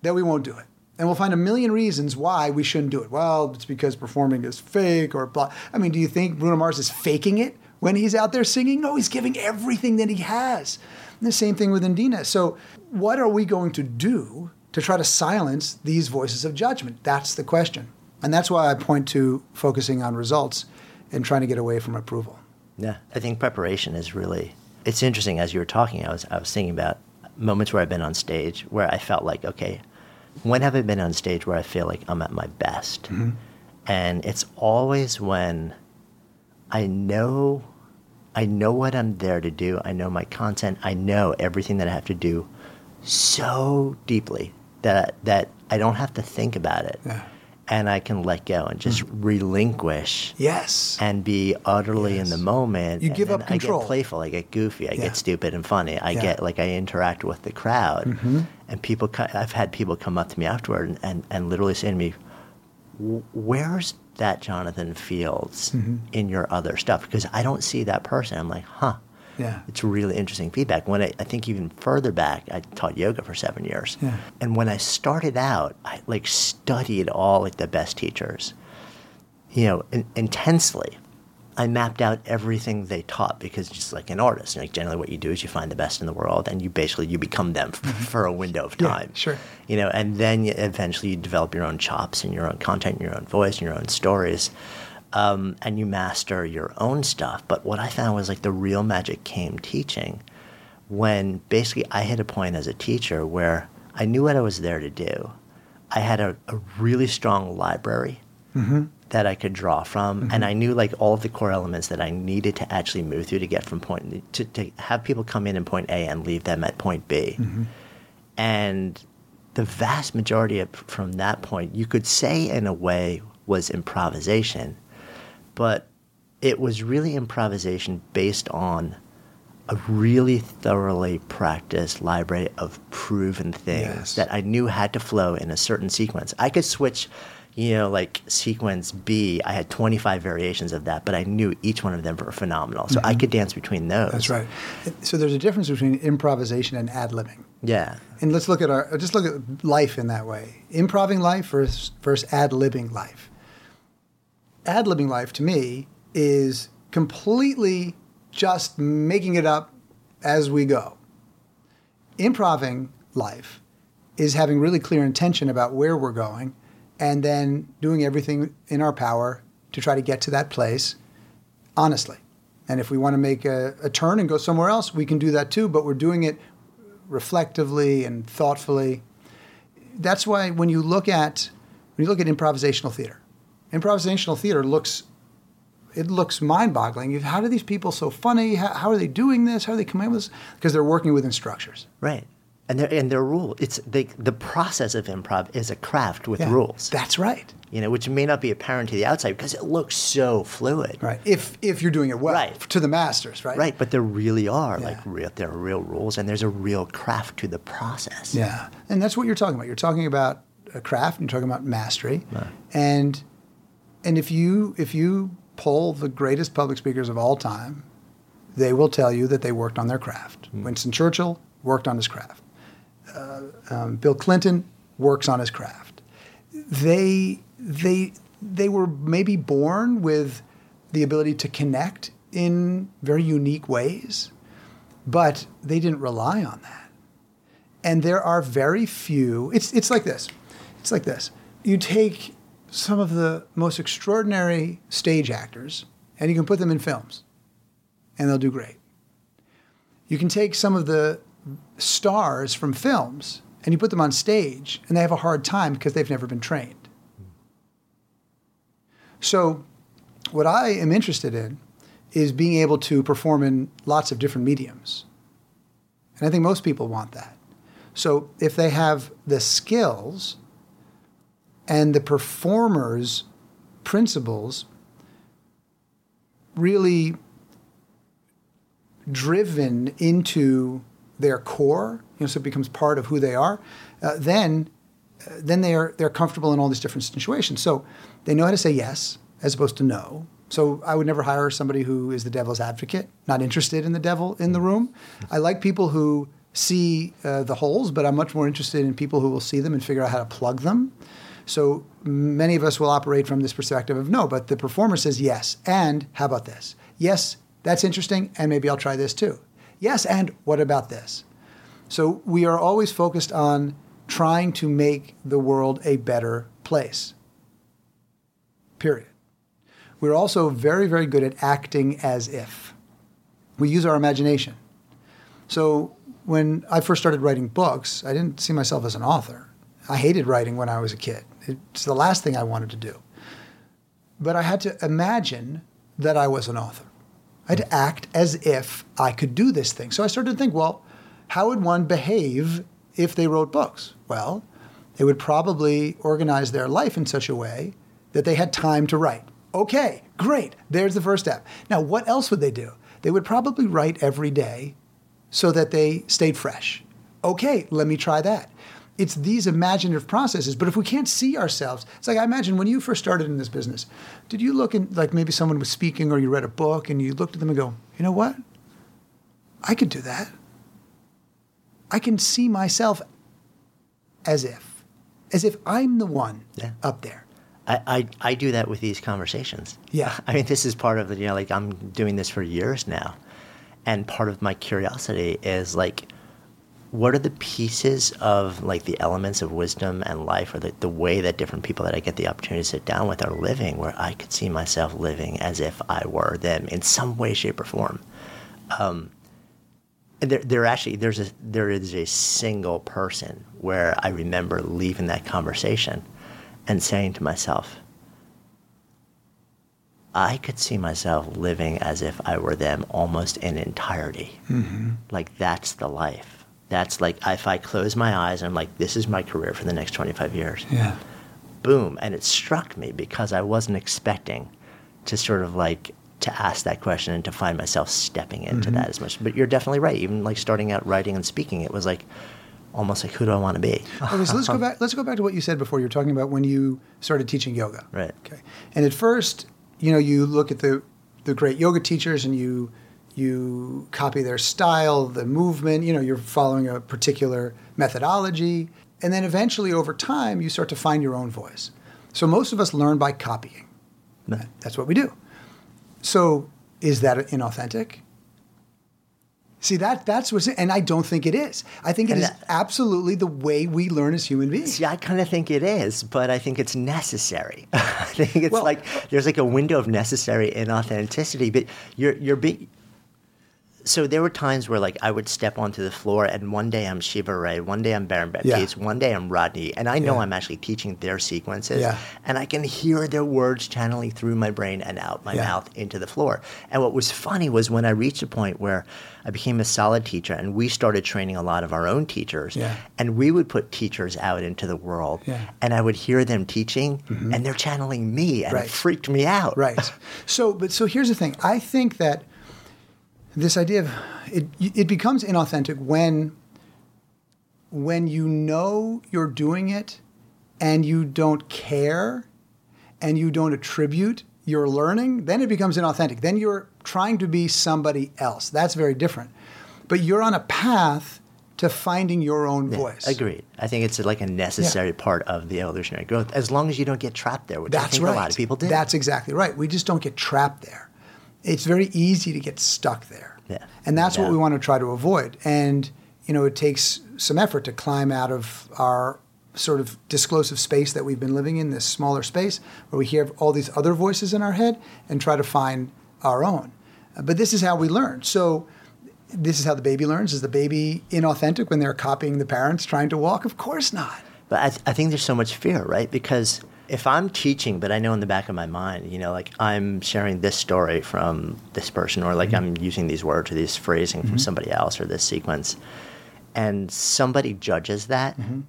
that we won't do it. And we'll find a million reasons why we shouldn't do it. Well, it's because performing is fake or blah. I mean, do you think Bruno Mars is faking it when he's out there singing? No, he's giving everything that he has. And the same thing with Idina. So, what are we going to do to try to silence these voices of judgment? That's the question. And that's why I point to focusing on results and trying to get away from approval. Yeah, I think preparation is really. It's interesting as you were talking. I was I was thinking about moments where I've been on stage where I felt like, okay, when have I been on stage where I feel like I'm at my best? Mm-hmm. And it's always when I know I know what I'm there to do. I know my content. I know everything that I have to do so deeply that that I don't have to think about it. Yeah. And I can let go and just mm. relinquish. Yes. And be utterly yes. in the moment. You give up control. I get playful. I get goofy. I yeah. get stupid and funny. I yeah. get like I interact with the crowd. Mm-hmm. And people, I've had people come up to me afterward and, and, and literally say to me, "Where's that Jonathan Fields mm-hmm. in your other stuff?" Because I don't see that person. I'm like, huh yeah. It's really interesting feedback. When I, I, think even further back, I taught yoga for seven years. Yeah. And when I started out, I like studied all like the best teachers, you know, in, intensely. I mapped out everything they taught because just like an artist, like generally what you do is you find the best in the world and you basically you become them mm-hmm. for a window of time. Yeah, sure. You know, and then eventually you develop your own chops and your own content, and your own voice, and your own stories um, and you master your own stuff. But what I found was like the real magic came teaching when basically I hit a point as a teacher where I knew what I was there to do. I had a, a really strong library mm-hmm. that I could draw from, mm-hmm. and I knew like all of the core elements that I needed to actually move through to get from point to, to have people come in in point A and leave them at point B. Mm-hmm. And the vast majority of from that point, you could say in a way was improvisation but it was really improvisation based on a really thoroughly practiced library of proven things yes. that I knew had to flow in a certain sequence. I could switch, you know, like sequence B, I had 25 variations of that, but I knew each one of them were phenomenal. So mm-hmm. I could dance between those. That's right. So there's a difference between improvisation and ad libbing. Yeah. And let's look at our, just look at life in that way. Improving life versus, versus ad libbing life ad libbing life to me is completely just making it up as we go. Improving life is having really clear intention about where we're going and then doing everything in our power to try to get to that place honestly. And if we want to make a, a turn and go somewhere else, we can do that too, but we're doing it reflectively and thoughtfully. That's why when you look at when you look at improvisational theater, improvisational theater looks it looks mind-boggling. How do these people so funny? How, how, are they doing this? How are they coming up with this? Because they're working within structures. Right. And their and their rule. It's they, the process of improv is a craft with yeah, rules. That's right. You know, which may not be apparent to the outside because it looks so fluid. Right. If if you're doing it well right. to the masters, right? Right. But there really are yeah. like real there are real rules and there's a real craft to the process. Yeah. And that's what you're talking about. You're talking about a craft. And you're talking about mastery. Right. And and if you if you poll the greatest public speakers of all time, they will tell you that they worked on their craft. Mm. Winston Churchill worked on his craft. Uh, um, Bill Clinton works on his craft. They they they were maybe born with the ability to connect in very unique ways, but they didn't rely on that. And there are very few. It's it's like this. It's like this. You take some of the most extraordinary stage actors and you can put them in films and they'll do great. You can take some of the stars from films and you put them on stage and they have a hard time because they've never been trained. So, what I am interested in is being able to perform in lots of different mediums. And I think most people want that. So, if they have the skills and the performer's principles really driven into their core, you know, so it becomes part of who they are, uh, then uh, then they're they're comfortable in all these different situations. So they know how to say yes as opposed to no. So I would never hire somebody who is the devil's advocate, not interested in the devil in the room. I like people who see uh, the holes, but I'm much more interested in people who will see them and figure out how to plug them. So many of us will operate from this perspective of no, but the performer says yes. And how about this? Yes, that's interesting, and maybe I'll try this too. Yes, and what about this? So we are always focused on trying to make the world a better place. Period. We're also very, very good at acting as if. We use our imagination. So when I first started writing books, I didn't see myself as an author. I hated writing when I was a kid. It's the last thing I wanted to do. But I had to imagine that I was an author. I had to hmm. act as if I could do this thing. So I started to think, well, how would one behave if they wrote books? Well, they would probably organize their life in such a way that they had time to write. Okay, great. There's the first step. Now, what else would they do? They would probably write every day so that they stayed fresh. Okay, let me try that. It's these imaginative processes. But if we can't see ourselves, it's like I imagine when you first started in this business, did you look in, like maybe someone was speaking or you read a book and you looked at them and go, you know what? I could do that. I can see myself as if, as if I'm the one Yeah. up there. I, I, I do that with these conversations. Yeah. I mean, this is part of the, you know, like I'm doing this for years now. And part of my curiosity is like, what are the pieces of like the elements of wisdom and life or the, the way that different people that I get the opportunity to sit down with are living where I could see myself living as if I were them in some way, shape, or form. Um, and there, there actually there's a there is a single person where I remember leaving that conversation and saying to myself, I could see myself living as if I were them almost in entirety. Like that's the life. That's like if I close my eyes and I'm like, this is my career for the next 25 years. Yeah. Boom. And it struck me because I wasn't expecting to sort of like to ask that question and to find myself stepping into mm-hmm. that as much. But you're definitely right. Even like starting out writing and speaking, it was like almost like who do I want to be? Okay, so let's go back. Let's go back to what you said before. You're talking about when you started teaching yoga. Right. Okay. And at first, you know, you look at the the great yoga teachers and you you copy their style, the movement. You know, you're following a particular methodology, and then eventually, over time, you start to find your own voice. So most of us learn by copying. Right. That's what we do. So is that inauthentic? See that that's what's and I don't think it is. I think it And is that- absolutely the way we learn as human beings. See, I kind of think it is, but I think it's necessary. I think it's Well- like there's like a window of necessary inauthenticity, but you're you're being. So there were times where like I would step onto the floor, and one day I'm Shiva Rea, one day I'm Baron Baptiste, Yeah. one day I'm Rodney, and I know Yeah. I'm actually teaching their sequences, Yeah. and I can hear their words channeling through my brain and out my mouth into the floor. And what was funny was when I reached a point where I became a solid teacher, and we started training a lot of our own teachers, Yeah. and we would put teachers out into the world. Mm-hmm. and I would hear them teaching, and they're channeling me, and Right. it freaked me out. Right. So, but so here's the thing. I think that this idea of it, it becomes inauthentic when when you know you're doing it and you don't care and you don't attribute your learning, then it becomes inauthentic. Then you're trying to be somebody else. That's very different. But you're on a path to finding your own Yeah, voice. Agreed. I think it's like a necessary part of the evolutionary growth, as long as you don't get trapped there, which I think right. a lot of people do. That's exactly right. We just don't get trapped there. It's very easy to get stuck there. Yeah. And that's what we want to try to avoid. And, you know, it takes some effort to climb out of our sort of disclosive space that we've been living in, this smaller space where we hear all these other voices in our head and try to find our own. But this is how we learn. So this is how the baby learns. Is the baby inauthentic when they're copying the parents trying to walk? Of course not. But I, th- I think there's so much fear, right? Because if I'm teaching, but I know in the back of my mind, you know, like I'm sharing this story from this person, or like Mm-hmm. I'm using these words or this phrasing from somebody else or this sequence, and somebody judges that, Mm-hmm.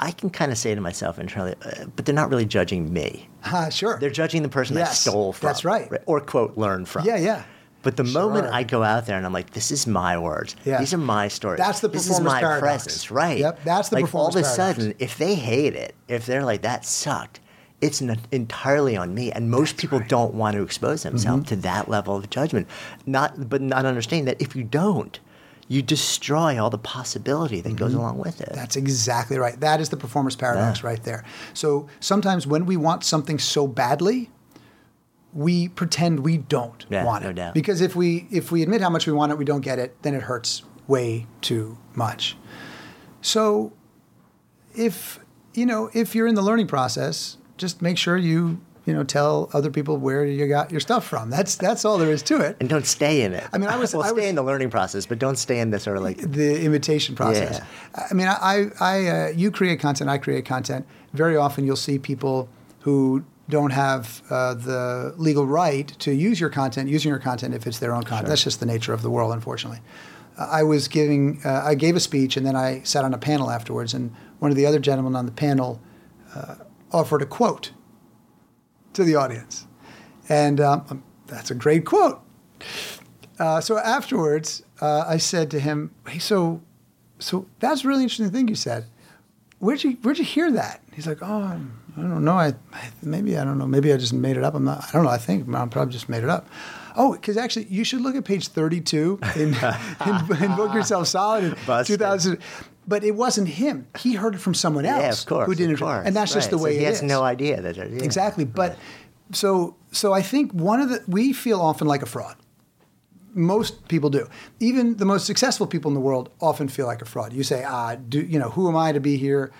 I can kind of say to myself internally, uh, but they're not really judging me. Ah, sure. They're judging the person Yes, I stole from. that's right. Or quote, learned from. yeah, yeah. But the Sure. moment I go out there and I'm like, this is my words. Yeah. These are my stories. That's the performance this is my paradox. presence, right? Yep, that's the like performance all of a paradox. sudden, if they hate it, if they're like that sucked, it's n- entirely on me. And most people don't want to expose themselves Mm-hmm. to that level of judgment. Not, but not understanding that if you don't, you destroy all the possibility that Mm-hmm. goes along with it. That's exactly right. That is the performance paradox right there. So sometimes when we want something so badly, we pretend we don't Yeah, want no it. doubt. Because if we if we admit how much we want it, we don't get it, then it hurts way too much. So if you know, if you're in the learning process, just make sure you, you know, tell other people where you got your stuff from. That's that's all there is to it. and don't stay in it. I mean, I was- well, I stay was- in the learning process, but don't stay in the sort of like the imitation process. I mean, I, I, uh, you create content, I create content. Very often, you'll see people who don't have uh, the legal right to use your content, using your content if it's their own content. That's just the nature of the world, unfortunately. Uh, I was giving, uh, I gave a speech, and then I sat on a panel afterwards, and one of the other gentlemen on the panel uh, offered a quote to the audience, and um, that's a great quote. Uh, so afterwards, uh, I said to him, "Hey, so, so that's a really interesting thing you said. Where'd you Where'd you hear that?" He's like, "Oh, I don't know. I, I maybe I don't know. Maybe I just made it up. I'm not. I don't know. I think I probably just made it up." Oh, because actually, you should look at page 32 in, in, in Book Yourself Solid in Busted. 2000. But it wasn't him. He heard it from someone else yeah, of course, who didn't, of course. and that's just Right. the So way he it has no idea that. yeah. Exactly. But so so I think one of the we feel often like a fraud. Most people do. Even the most successful people in the world often feel like a fraud. You say, ah, do you know who am I to be here?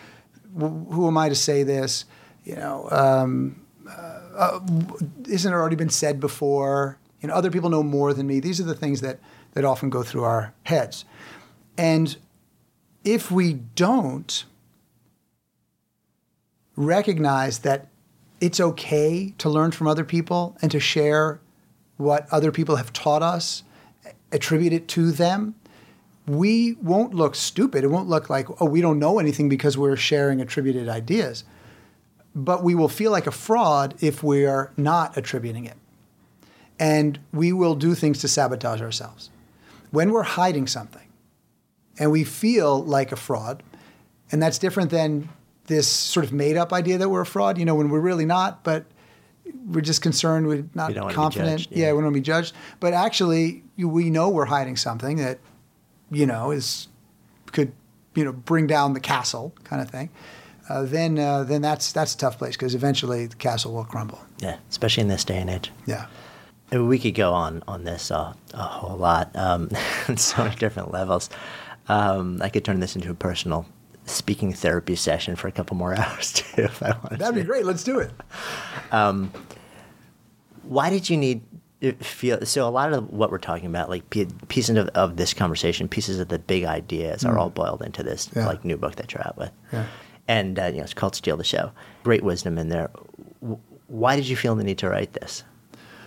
Wh- Who am I to say this? You know, um, uh, isn't it already been said before? You know, other people know more than me. These are the things that that often go through our heads. And if we don't recognize that it's okay to learn from other people and to share what other people have taught us, attribute it to them, we won't look stupid. It won't look like, oh, we don't know anything because we're sharing attributed ideas. But we will feel like a fraud if we are not attributing it. And we will do things to sabotage ourselves. When we're hiding something and we feel like a fraud, and that's different than this sort of made up idea that we're a fraud, you know, when we're really not, but we're just concerned, we're not We don't wanna be confident. judged, yeah. yeah. we don't want to be judged. But actually, we know we're hiding something that, you know, is could, you know, bring down the castle kind of thing. Uh, then, uh, then that's that's a tough place because eventually the castle will crumble. Yeah, especially in this day and age. Yeah. We could go on on this uh, a whole lot um, on so many different levels. Um, I could turn this into a personal speaking therapy session for a couple more hours too, if I wanted. That'd to. be great. Let's do it. Why did you need feel so? A lot of what we're talking about, like pieces of, of this conversation, pieces of the big ideas, are all boiled into this Mm. Yeah. like new book that you're out with. Yeah. And uh, you know, it's called "Steal the Show." Great wisdom in there. W- Why did you feel the need to write this?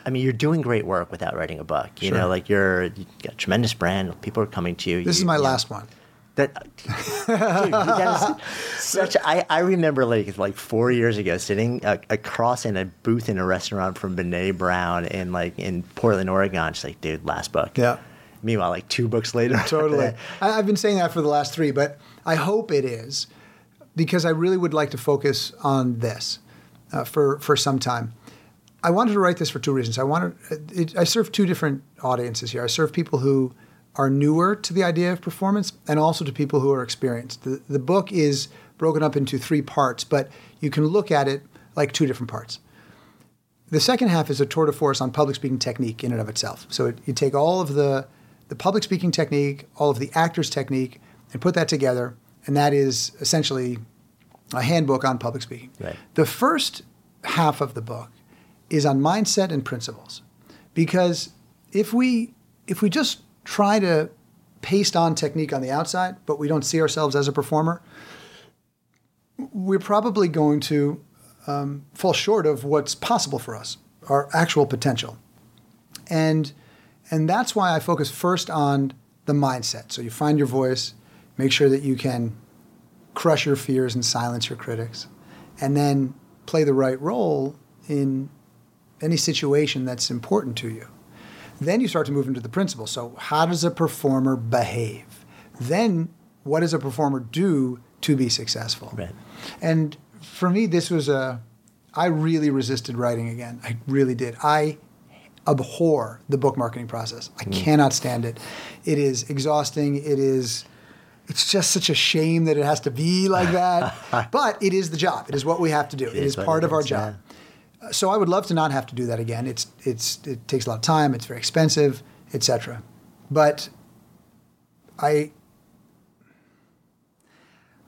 I mean, you're doing great work without writing a book. You Sure. know, like you're you got a tremendous brand. People are coming to you. This you, is my you know, last one. That, dude, that is such. I, I remember like like four years ago sitting uh, across in a booth in a restaurant from Brené Brown in like in Portland, Oregon. Just like, dude, last book. Yeah. Meanwhile, like two books later. Totally. I, I've been saying that for the last three, but I hope it is because I really would like to focus on this uh, for for some time. I wanted to write this for two reasons. I wanted it, I serve two different audiences here. I serve people who are newer to the idea of performance, and also to people who are experienced. The the book is broken up into three parts, but you can look at it like two different parts. The second half is a tour de force on public speaking technique in and of itself. So it, you take all of the the public speaking technique, all of the actor's technique, and put that together, and that is essentially a handbook on public speaking. Right. The first half of the book is on mindset and principles, because if we if we just try to paste on technique on the outside, but we don't see ourselves as a performer, we're probably going to um, fall short of what's possible for us, our actual potential. And and that's why I focus first on the mindset. So you find your voice, make sure that you can crush your fears and silence your critics, and then play the right role in any situation that's important to you. Then you start to move into the principle. So, how does a performer behave? Then, what does a performer do to be successful? Right. And for me, this was a, I really resisted writing again. I really did. I abhor the book marketing process. I mm. cannot stand it. It is exhausting. It is, it's just such a shame that it has to be like that. but it is the job. It is what we have to do. it is, what part of our is, job. So I would love to not have to do that again. It's it's it takes a lot of time. It's very expensive, etc. But I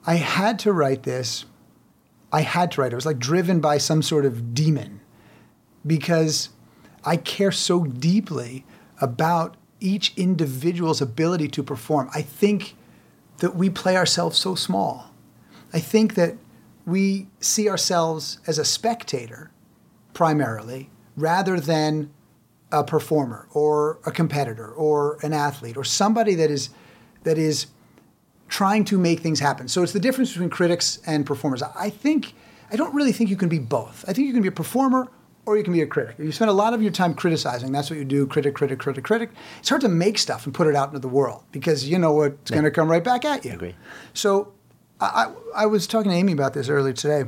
I had to write this. I had to write it. It was like driven by some sort of demon because I care so deeply about each individual's ability to perform. I think that we play ourselves so small. I think that we see ourselves as a spectator primarily rather than a performer or a competitor or an athlete or somebody that is that is trying to make things happen. So it's the difference between critics and performers. I think I don't really think you can be both. I think you can be a performer or you can be a critic. If you spend a lot of your time criticizing, that's what you do, critic, critic, critic, critic. It's hard to make stuff and put it out into the world because you know what's going to come right back at you. agree. So I, I, I was talking to Amy about this earlier today.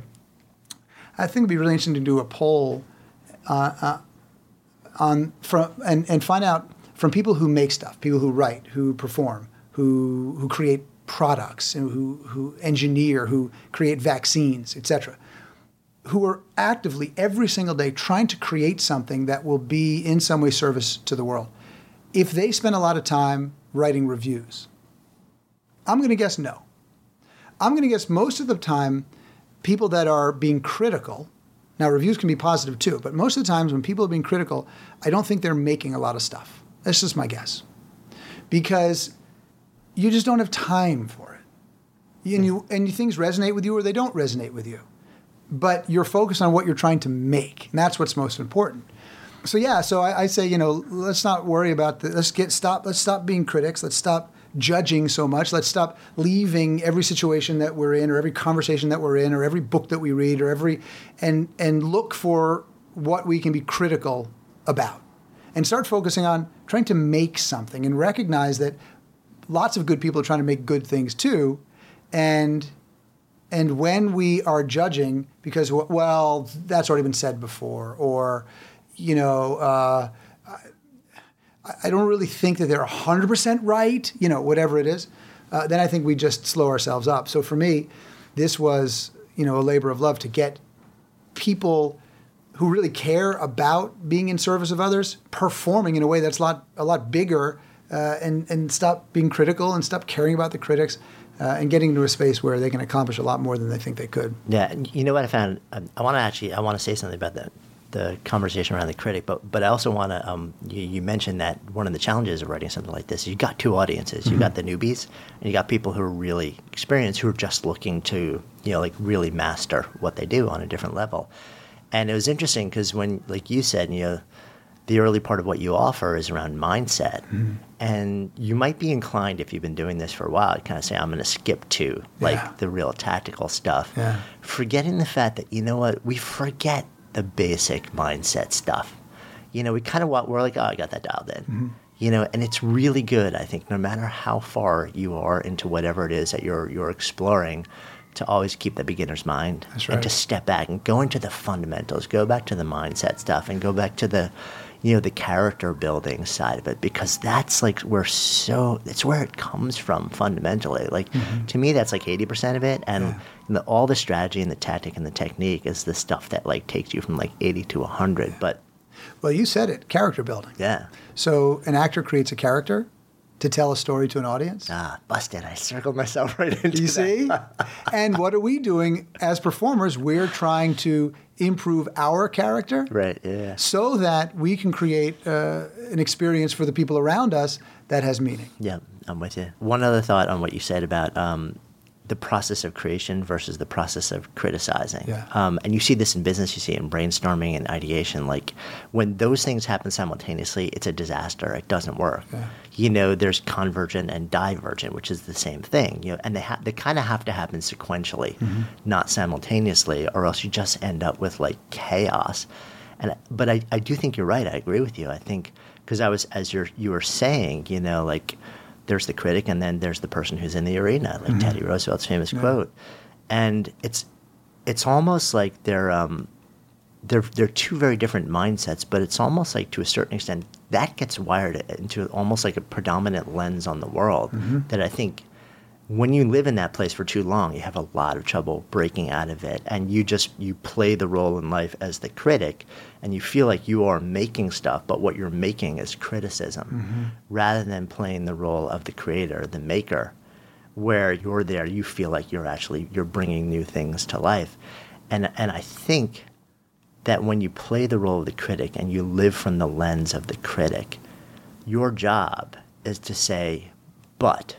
I think it'd be really interesting to do a poll uh, uh, on from and, and find out from people who make stuff, people who write, who perform, who who create products, who who engineer, who create vaccines, etc. Who are actively every single day trying to create something that will be in some way service to the world. If they spend a lot of time writing reviews, I'm going to guess no. I'm going to guess most of the time, people that are being critical. Now, reviews can be positive too, but most of the times when people are being critical, I don't think they're making a lot of stuff. That's just my guess. Because you just don't have time for it. And, you, and things resonate with you or they don't resonate with you. But you're focused on what you're trying to make. And that's what's most important. So, yeah, so I, I say, you know, let's not worry about the, let's get, stop, let's stop being critics. Let's stop judging so much. Let's stop leaving every situation that we're in, or every conversation that we're in, or every book that we read, or every, and and look for what we can be critical about, and start focusing on trying to make something, and recognize that lots of good people are trying to make good things too, and and when we are judging because well that's already been said before, or you know. Uh, I don't really think that they're 100% right, you know, whatever it is, uh, then I think we just slow ourselves up. So for me, this was, you know, a labor of love to get people who really care about being in service of others performing in a way that's a lot, a lot bigger uh, and, and stop being critical and stop caring about the critics. Uh, and getting into a space where they can accomplish a lot more than they think they could. Yeah, you know what I found? I want to actually, I want to say something about that the conversation around the critic, but but I also want to. Um, you, you, mentioned that one of the challenges of writing something like this, you got two audiences. You mm-hmm. got the newbies, and you got people who are really experienced, who are just looking to you know like really master what they do on a different level. And it was interesting because when, like you said, you know, the early part of what you offer is around mindset, mm-hmm. and you might be inclined if you've been doing this for a while, to kind of say, "I'm going to skip to like yeah. the real tactical stuff," yeah. forgetting the fact that you know what we forget the basic mindset stuff. You know, we kind of want, we're like, oh, I got that dialed in. Mm-hmm. You know, and it's really good, I think, no matter how far you are into whatever it is that you're, you're exploring, to always keep the beginner's mind right. and to step back and go into the fundamentals, go back to the mindset stuff and go back to the, you know, the character building side of it because that's like where so it's where it comes from fundamentally. Like mm-hmm. to me, that's like eighty percent of it, and yeah. the, all the strategy and the tactic and the technique is the stuff that like takes you from like eighty to hundred. Yeah. But well, you said it, character building. Yeah. So an actor creates a character to tell a story to an audience. Ah, busted. I circled myself right into You see? and what are we doing as performers? We're trying to improve our character. Right, yeah. So that we can create uh, an experience for the people around us that has meaning. Yeah, I'm with you. One other thought on what you said about um, the process of creation versus the process of criticizing. Yeah. Um, and you see this in business, you see it in brainstorming and ideation. Like when those things happen simultaneously, it's a disaster. It doesn't work. Yeah. You know, there's convergent and divergent, which is the same thing. You know, and they ha- they kind of have to happen sequentially, mm-hmm. not simultaneously, or else you just end up with like chaos. And but I, I do think you're right. I agree with you. I think because I was as you're you were saying, you know, like there's the critic and then there's the person who's in the arena, like Teddy Roosevelt's famous quote, and it's it's almost like they're um, they're they're two very different mindsets, but it's almost like to a certain extent that gets wired into almost like a predominant lens on the world that I think when you live in that place for too long, you have a lot of trouble breaking out of it, and you just you play the role in life as the critic, and you feel like you are making stuff, but what you're making is criticism, mm-hmm. rather than playing the role of the creator, the maker, where you're there, you feel like you're actually you're bringing new things to life, and and I think that when you play the role of the critic and you live from the lens of the critic, your job is to say, but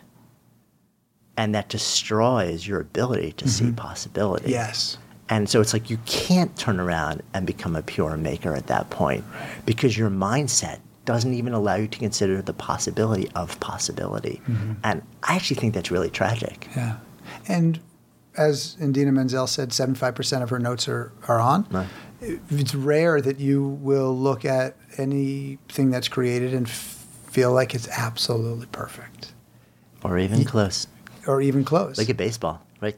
and that destroys your ability to see mm-hmm. possibility. Yes. And so it's like you can't turn around and become a pure maker at that point because your mindset doesn't even allow you to consider the possibility of possibility. Mm-hmm. And I actually think that's really tragic. Yeah. And as Idina Menzel said, 75% of her notes are, are on. Right. It's rare that you will look at anything that's created and f- feel like it's absolutely perfect Or even close. Or even close. Look at baseball, right?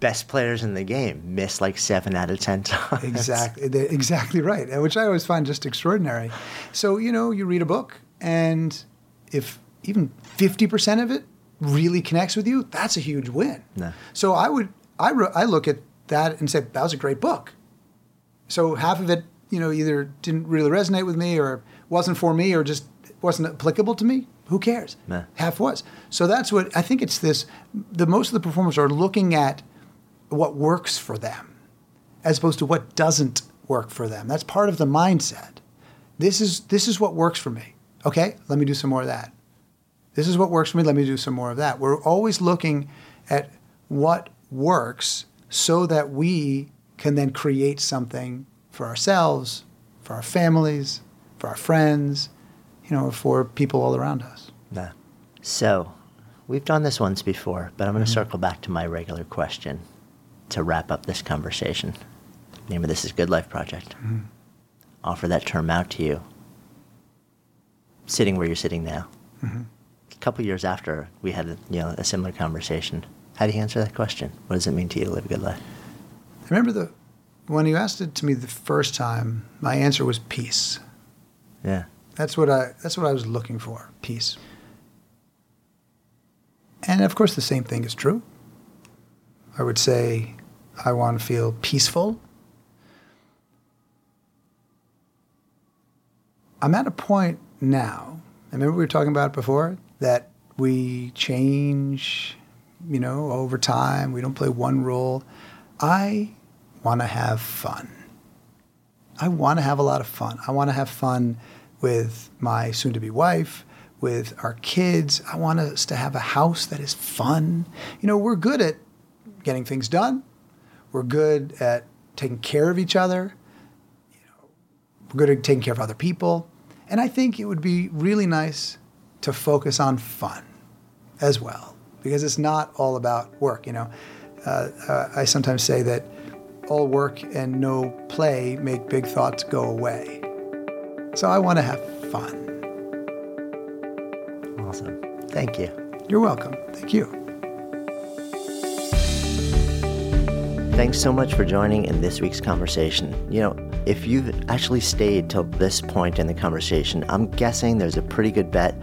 Best players in the game miss like seven out of 10 times. Exactly, they're exactly right, which I always find just extraordinary. So you know, you read a book, and if even fifty percent of it really connects with you, that's a huge win. No. So I would, I, re- I look at that and say that was a great book. So half of it, you know, either didn't really resonate with me, or wasn't for me, or just wasn't applicable to me. Who cares? Half was. So that's what I think. It's this. The most of the performers are looking at what works for them as opposed to what doesn't work for them. That's part of the mindset. This is this is what works for me. Okay, let me do some more of that. This is what works for me. Let me do some more of that. We're always looking at what works so that we can then create something for ourselves, for our families, for our friends, you know, for people all around us. Yeah. So, we've done this once before, but I'm going to mm-hmm. circle back to my regular question to wrap up this conversation. name of this is Good Life Project. Mm-hmm. Offer that term out to you, sitting where you're sitting now. Mm-hmm. A couple years after we had a, you know a similar conversation, how do you answer that question? What does it mean to you to live a good life? I remember the when you asked it to me the first time, my answer was peace. Yeah. That's what I that's what I was looking for, peace. And of course the same thing is true. I would say I want to feel peaceful. I'm at a point now. Remember we were talking about before that we change, you know, over time. We don't play one role. I want to have fun. I want to have a lot of fun. I want to have fun with my soon to be wife, with our kids. I want us to have a house that is fun. You know, we're good at getting things done. We're good at taking care of each other. You know, we're good at taking care of other people. And I think it would be really nice to focus on fun as well, because it's not all about work. You know, uh, uh, I sometimes say that all work and no play make big thoughts go away. So I want to have fun. Awesome. Thank you. You're welcome. Thank you. Thanks so much for joining in this week's conversation. You know, if you've actually stayed till this point in the conversation, I'm guessing there's a pretty good bet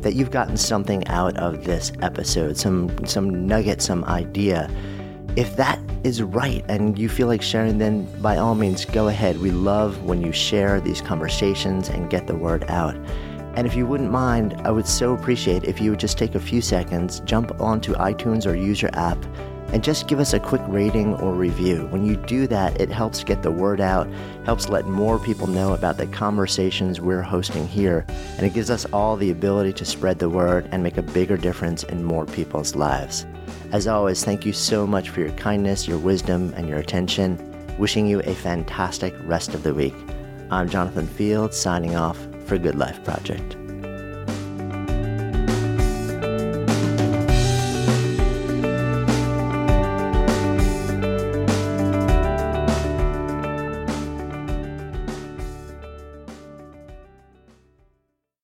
that you've gotten something out of this episode, some some nugget, some idea. If that is right and you feel like sharing, then by all means go ahead. We love when you share these conversations and get the word out. And if you wouldn't mind, I would so appreciate if you would just take a few seconds, jump onto iTunes or use your app, and just give us a quick rating or review. When you do that, it helps get the word out, helps let more people know about the conversations we're hosting here, and it gives us all the ability to spread the word and make a bigger difference in more people's lives. As always, thank you so much for your kindness, your wisdom, and your attention. Wishing you a fantastic rest of the week. I'm Jonathan Fields, signing off for Good Life Project.